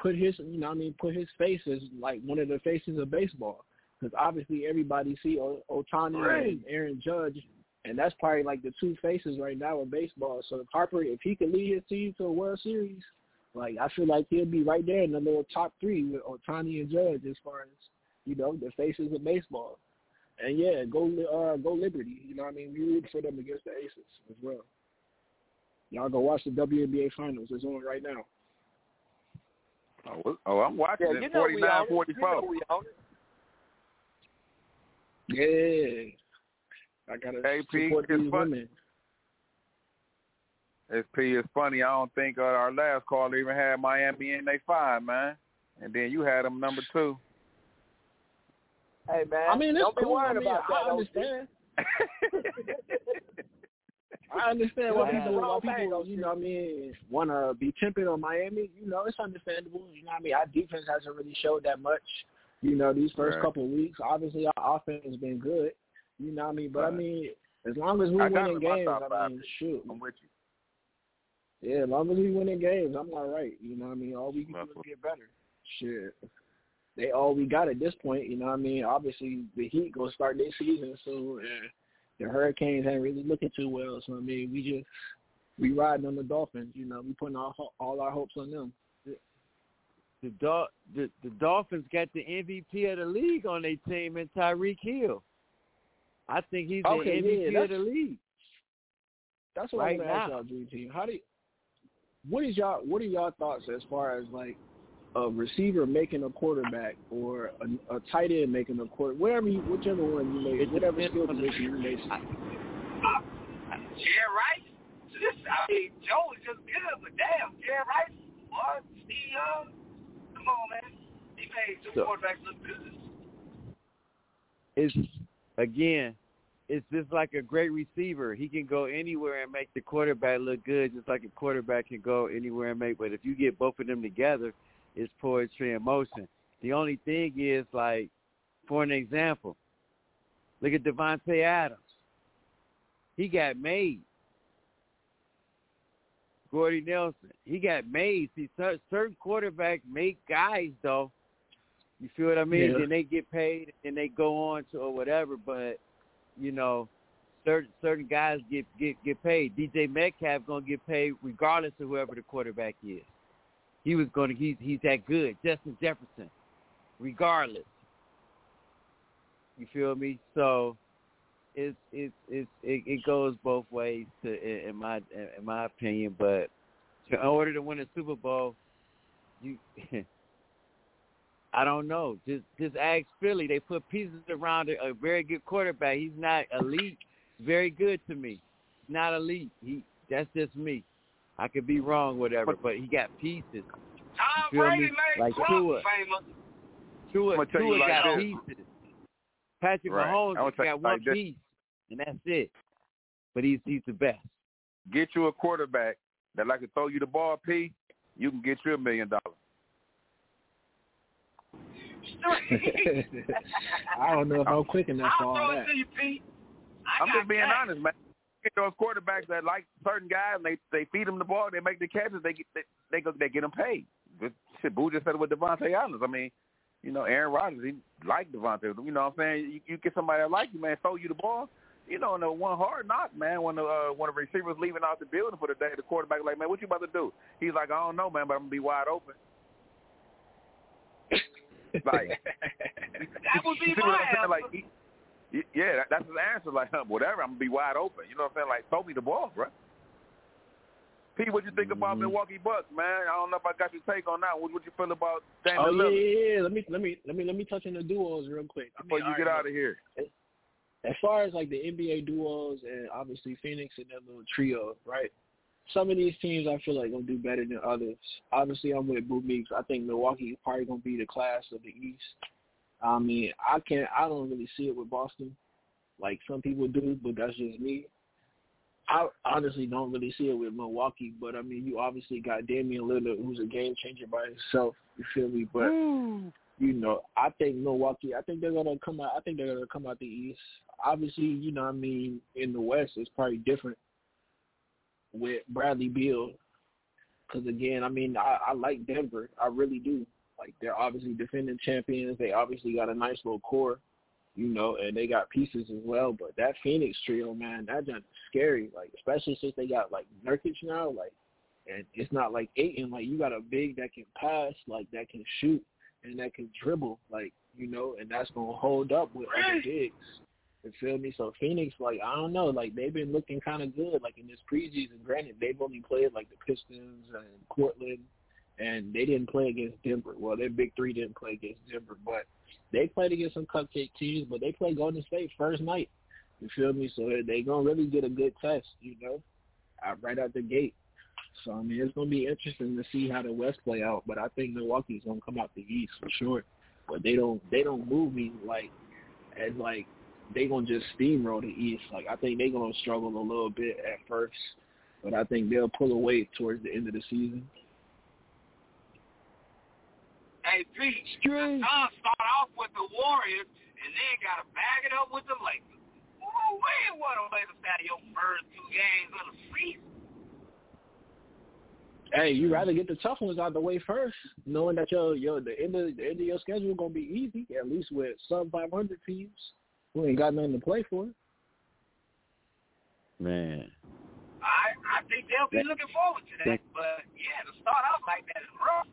put his you know what I mean put his face as like one of the faces of baseball because obviously everybody see o- Ohtani right. and Aaron Judge, and that's probably like the two faces right now in baseball. So Harper, if he could lead his team to a World Series, like I feel like he'll be right there in the little top three with Ohtani and Judge as far as you know the faces of baseball. And yeah, go uh, go Liberty. You know what I mean? We root for them against the Aces as well. Y'all go watch the WNBA Finals. It's on right now. Oh, oh I'm watching yeah, it. Forty nine, forty four. Yeah. I gotta hey, support these women. It's P. It's funny. I don't think uh, our last caller even had Miami in they five, man. And then you had them number two. Hey man, I mean, don't cool. be worried I mean, about that. I understand. I understand why people, why people, you know, what I mean, want to be tempted on Miami. You know, it's understandable. You know, what I mean, our defense hasn't really showed that much. You know, these first right. couple of weeks, obviously our offense has been good. You know what I mean? But right. I mean, as long as we I winning games, I mean, shoot. I'm with you. Yeah, as long as we winning games, I'm all right. You know what I mean? All we can That's do is get better. Shit. they all we got at this point. You know what I mean? Obviously, the Heat gonna start their season soon, and the Hurricanes ain't really looking too well. So I mean, we just we riding on the Dolphins. You know, we putting all all our hopes on them. The, Dol- the the Dolphins got the MVP of the league on their team in Tyreek Hill. I think he's okay, the MVP yeah, of the league. That's what right I'm gonna ask y'all, Dream Team. How do you, what is y'all what are y'all thoughts as far as like a receiver making a quarterback or a, a tight end making a quarter, whatever you, whichever one you make, whatever skill position you make. Jerry Rice. This, I mean, Joe is just good, but damn, Jerry Rice, what? Steve Young. Come on, man. He made two So- quarterbacks look good. It's again, it's just like a great receiver. He can go anywhere and make the quarterback look good, just like a quarterback can go anywhere and make. But if you get both of them together, it's poetry in motion. The only thing is, like, for an example, look at Davante Adams. He got made. Jordy Nelson, he got made. See, cer- certain quarterbacks make guys though. You feel what I mean? Yeah. Then they get paid and they go on to or whatever. But you know, certain certain guys get get get paid. DK Metcalf gonna get paid regardless of whoever the quarterback is. He was gonna he's he's that good. Justin Jefferson, regardless. You feel me? So it's it's it's it, it goes both ways to in my in my opinion. But in order to win a Super Bowl, you I don't know. Just just ask Philly. They put pieces around a, a very good quarterback. He's not elite. Very good to me. Not elite. He that's just me. I could be wrong, whatever, but he got pieces. Tom Brady me? made Like Trump Tua. famous. Tua, I'ma you Tua like got this. pieces. Patrick Right. Mahomes I'ma tell you got one like piece, and that's it. But he's he's the best. Get you a quarterback that like to throw you the ball, P. You can get you a million dollars. I don't know if I'm quick enough for I'll all throw that. it to you, Pete. I I'm just being cash. honest, man. Get those quarterbacks that like certain guys, and they they feed them the ball, they make the catches, they get they they, go, they get them paid. But shit, Boo just said it with Davante Adams. I mean, you know, Aaron Rodgers, he like Davante. You know what I'm saying? You, you get somebody that like you, man, throw you the ball. You know, in the one hard knock, man, when the uh, when the receiver's leaving out the building for the day, the quarterback like, man, what you about to do? He's like, I don't know, man, but I'm gonna be wide open. like, That would be you my I'm saying? answer. Like, he, yeah, that, that's his answer. Like, huh, whatever, I'm gonna be wide open. You know what I'm saying? Like, throw me the ball, bro. Pete, what you think about Mhm. Milwaukee Bucks, man? I don't know if I got your take on that. What what you feel about Damian Oh yeah, Lillard yeah, yeah. Let me let me let me let me touch on the duos real quick. I before mean, you get right, out of here? as far as like the NBA duos and obviously Phoenix and that little trio, right? Some of these teams I feel like gonna do better than others. Obviously, I'm with Boo Meeks. I think Milwaukee is probably gonna be the class of the East. I mean, I can't. I don't really see it with Boston, like some people do, but that's just me. I honestly don't really see it with Milwaukee, but I mean, you obviously got Damian Lillard, who's a game changer by himself. You feel me? But you know, I think Milwaukee. I think they're gonna come out. I think they're gonna come out the East. Obviously, you know, what I mean, in the West, it's probably different with Bradley Beal. Because again, I mean, I, I like Denver. I really do. Like they're obviously defending champions. They obviously got a nice little core, you know, and they got pieces as well. But that Phoenix trio, man, that just scary. Like especially since they got like Nurkic now, like, and it's not like Ayton. Like you got a big that can pass, like that can shoot, and that can dribble, like you know, and that's gonna hold up with other bigs. You feel me? So Phoenix, like I don't know, like they've been looking kind of good, like in this preseason. Granted, they've only played like the Pistons and Portland, and they didn't play against Denver. Well, their big three didn't play against Denver, but they played against some cupcake teams. But they played Golden State first night. You feel me? So they gonna really get a good test, you know, right out the gate. So I mean, it's gonna be interesting to see how the West play out. But I think Milwaukee's gonna come out the East for sure. But they don't they don't move me like as like they gonna just steamroll the East. Like I think they gonna struggle a little bit at first, but I think they'll pull away towards the end of the season. Hey, Pete, the Suns start off with the Warriors and then got to bag it up with the Lakers. Ooh, wait, what a way to start your first two games of the season. Hey, you rather get the tough ones out the way first, knowing that your your the end of the end of your schedule gonna be easy, at least with sub five hundred teams who ain't got nothing to play for. Man. I I think they'll be looking forward to that. But yeah, to start off like that is rough.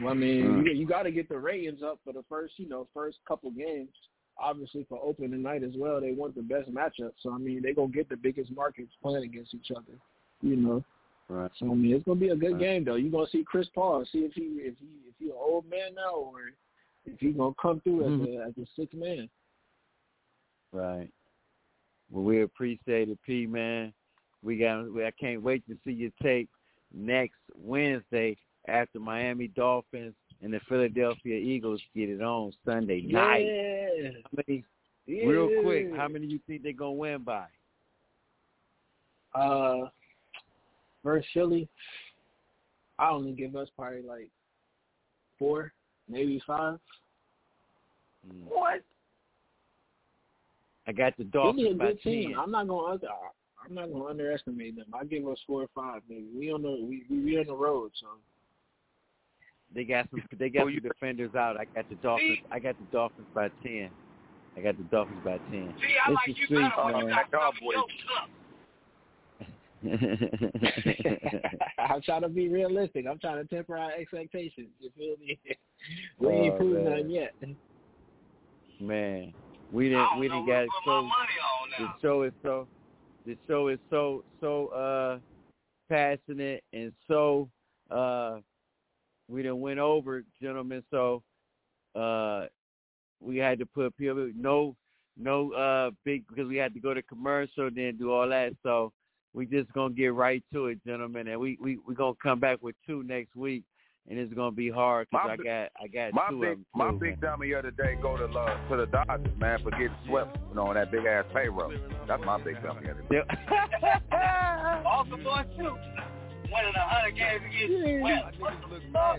Well, I mean, Mm. you, you got to get the ratings up for the first, you know, first couple games. Obviously, for opening night as well, they want the best matchup. So I mean, they're gonna get the biggest markets playing against each other. You know. Right. So I mean, it's gonna be a good Right. game though. You're gonna see Chris Paul, see if he if he if he an old man now or if he gonna come through as Mhm. a as a sixth man. Right. Well, we appreciate it, P man. We got. I can't wait to see your tape next Wednesday after Miami Dolphins and the Philadelphia Eagles get it on Sunday night. Yeah. How many? yeah. Real quick, how many you think they're gonna win by? Uh, versus Philly, I only give us probably like four, maybe five. Mm. What? I got the Philly a Dolphins by good team. ten. I'm not gonna under, I'm not gonna underestimate them. I give us four or five, maybe. We on the we we, we on the road, so They got some. They got Who some you- defenders out. I got the Dolphins. I got the Dolphins by ten. I got the Dolphins by ten. See, I It's like the you streets, better when you got Cowboys. Your stuff. I'm trying to be realistic. I'm trying to temper our expectations. You feel me? we ain't Oh, proved man. nothing yet. Man, we didn't. We didn't what got to so. my money on The show is so. The show is so so uh passionate and so uh we done went over, gentlemen. So uh we had to put people no no uh big because we had to go to commercial then do all that. So we just gonna get right to it, gentlemen, and we we we gonna come back with two next week, and it's gonna be hard because I got I got My two big, of them my too, big man. dummy of the day go to uh, to the Dodgers, man, for getting swept, you know, on that big ass payroll. That's my big dummy of the day. Baltimore too. Winning a hundred games against West. What the fuck?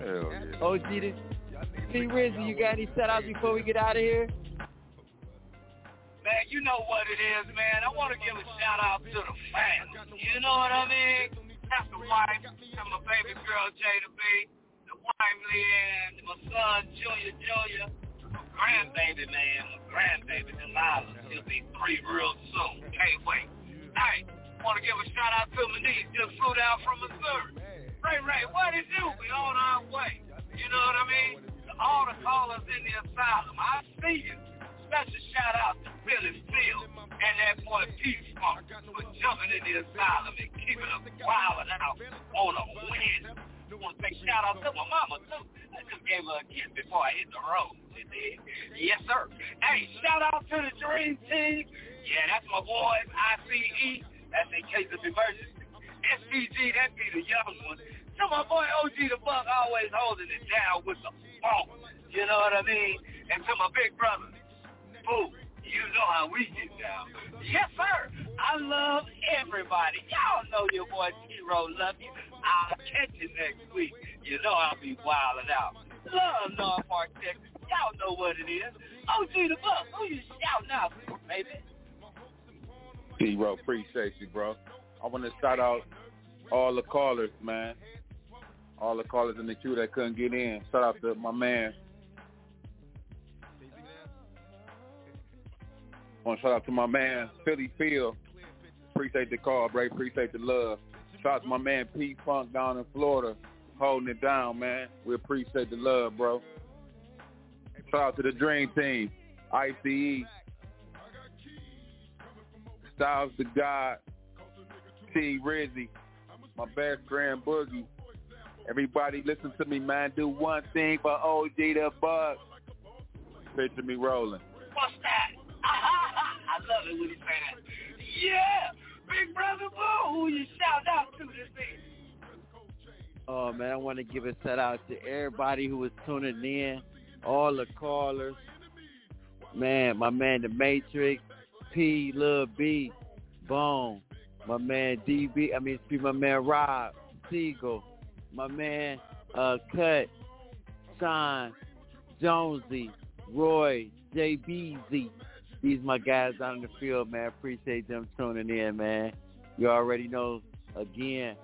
Hell yeah. OG, this, Rizzy, you got any shout outs before we get out of here? Man, you know what it is, man. I want to give a shout out to the fans. You know what I mean? That's the wife, and my baby girl Jada B, the wife Leanne, my son Junior Junior, my grandbaby man, my grandbaby Delilah. She'll be three real soon. Can't wait. Hey, want to give a shout out to my niece. Just flew down from Missouri. Ray Ray, what it do? We on our way. You know what I mean? All the callers in the asylum, I see you. Special shout out to Billy Field and that boy Pete Funk for jumping in the asylum and keeping us wilding out on a win. I want to say shout out to my mama too. I just gave her a gift before I hit the road. Yes, sir. Hey, shout out to the Dream Team. Yeah, that's my boys, ICE. That's in case of emergency. SPG, that be the young one. To my boy OG the Buck, always holding it down with the funk. You know what I mean? And to my big brother, Boo, you know how we get down. Yes, sir. I love everybody. Y'all know your boy T-Row love you. I'll catch you next week. You know I'll be wilding out. Love North Park, Texas. Y'all know what it is. OG the Buck, who you shouting out for, baby? T-Row, appreciate you, bro. I want to shout out all the callers, man. All the callers in the queue that couldn't get in. Shout out to my man. I want to shout out to my man, Philly Phil. Appreciate the call, bro. Appreciate the love. Shout out to my man, P Funk down in Florida, holding it down, man. We appreciate the love, bro. Shout out to the Dream Team, ICE, Styles the God, T Rizzy, my best friend Boogie. Everybody listen to me, man. Do one thing for OG the Buck. Picture me rolling. What's that? I love it when you say that. Yeah, Big Brother Boo, who you shout out to this thing? Oh man, I want to give a shout out to everybody who was tuning in, all the callers. Man, my man the Matrix, P, Lil B, Bone, my man DB, I mean, excuse my man Rob, Siegel, my man uh Cut, Sean, Jonesy, Roy, JBZ. These my guys out in the field, man. Appreciate them tuning in, man. You already know. Again,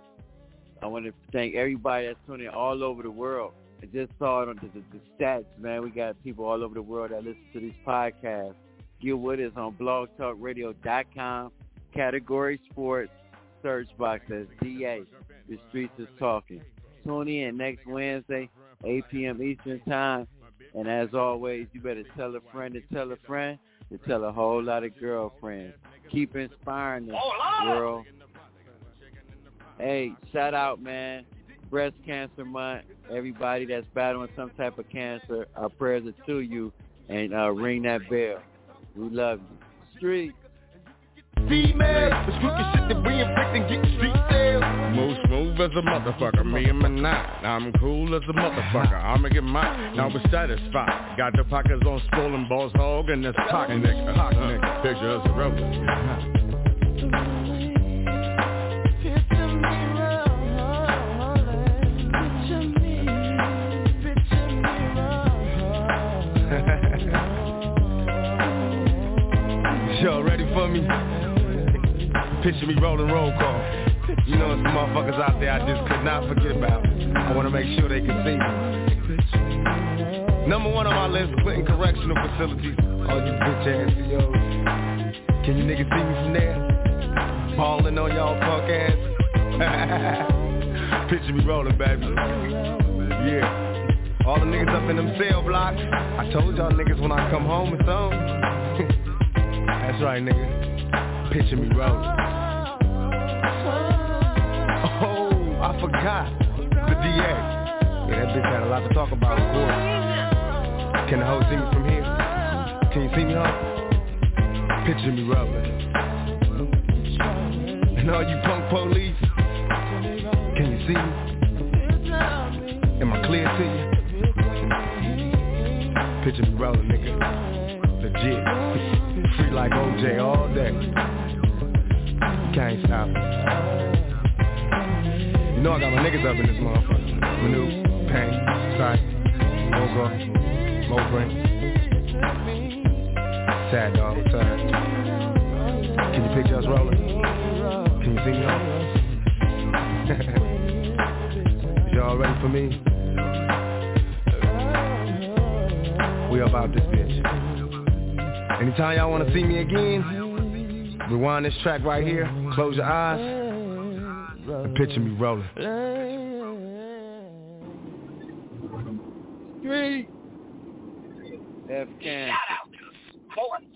I want to thank everybody that's tuning in all over the world. I just saw it on the, the, the stats, man. We got people all over the world that listen to these podcasts. Get with us on blogtalkradio.com, category sports, search box as DA. The streets is talking. Tune in next Wednesday, 8 p.m. Eastern Time. And as always, you better tell a friend to tell a friend to tell a whole lot of girlfriends. Keep inspiring the world. Hey, shout out, man. Breast Cancer Month. Everybody that's battling some type of cancer, our prayers are to you. And uh, ring that bell. We love you. Street. Female, it's crooked shit that we inflict and get street sales. Move smooth as a motherfucker, me and my nine. I'm cool as a motherfucker, I'ma get mine. Now we're satisfied. Got the pockets on swollen balls hog and that's pocket nigga. Pocket nigga. Picture us a rebel. Y'all ready for me? Picture me rolling roll call. You know, some motherfuckers out there I just could not forget about. I want to make sure they can see me. Number one on my list, Clinton Correctional Facilities. All you bitch ass CEOs. Can you niggas see me from there? Balling on y'all punk ass. Picture me rolling, baby. Yeah. All the niggas up in them cell blocks. I told y'all niggas when I come home it's on. That's right, nigga. Picture me rolling. I forgot. The DA. Yeah, that bitch had a lot to talk about, of course. Can the hoe see me from here? Can you see me, huh? Picture me rolling. And all you punk police, can you see me? Am I clear to you? Picture me rolling, nigga. Legit. Free like OJ all day. Can't stop me. Know I got my niggas up in this motherfucker. Manu, Pain, Sight, Mogo, Moprin. Sad dog, time. Can you picture us rolling? Can you see me on? Y'all ready for me? We about this bitch. Anytime y'all want to see me again, rewind this track right here, close your eyes, and picture me rolling. Street. F can. Shout out to sports.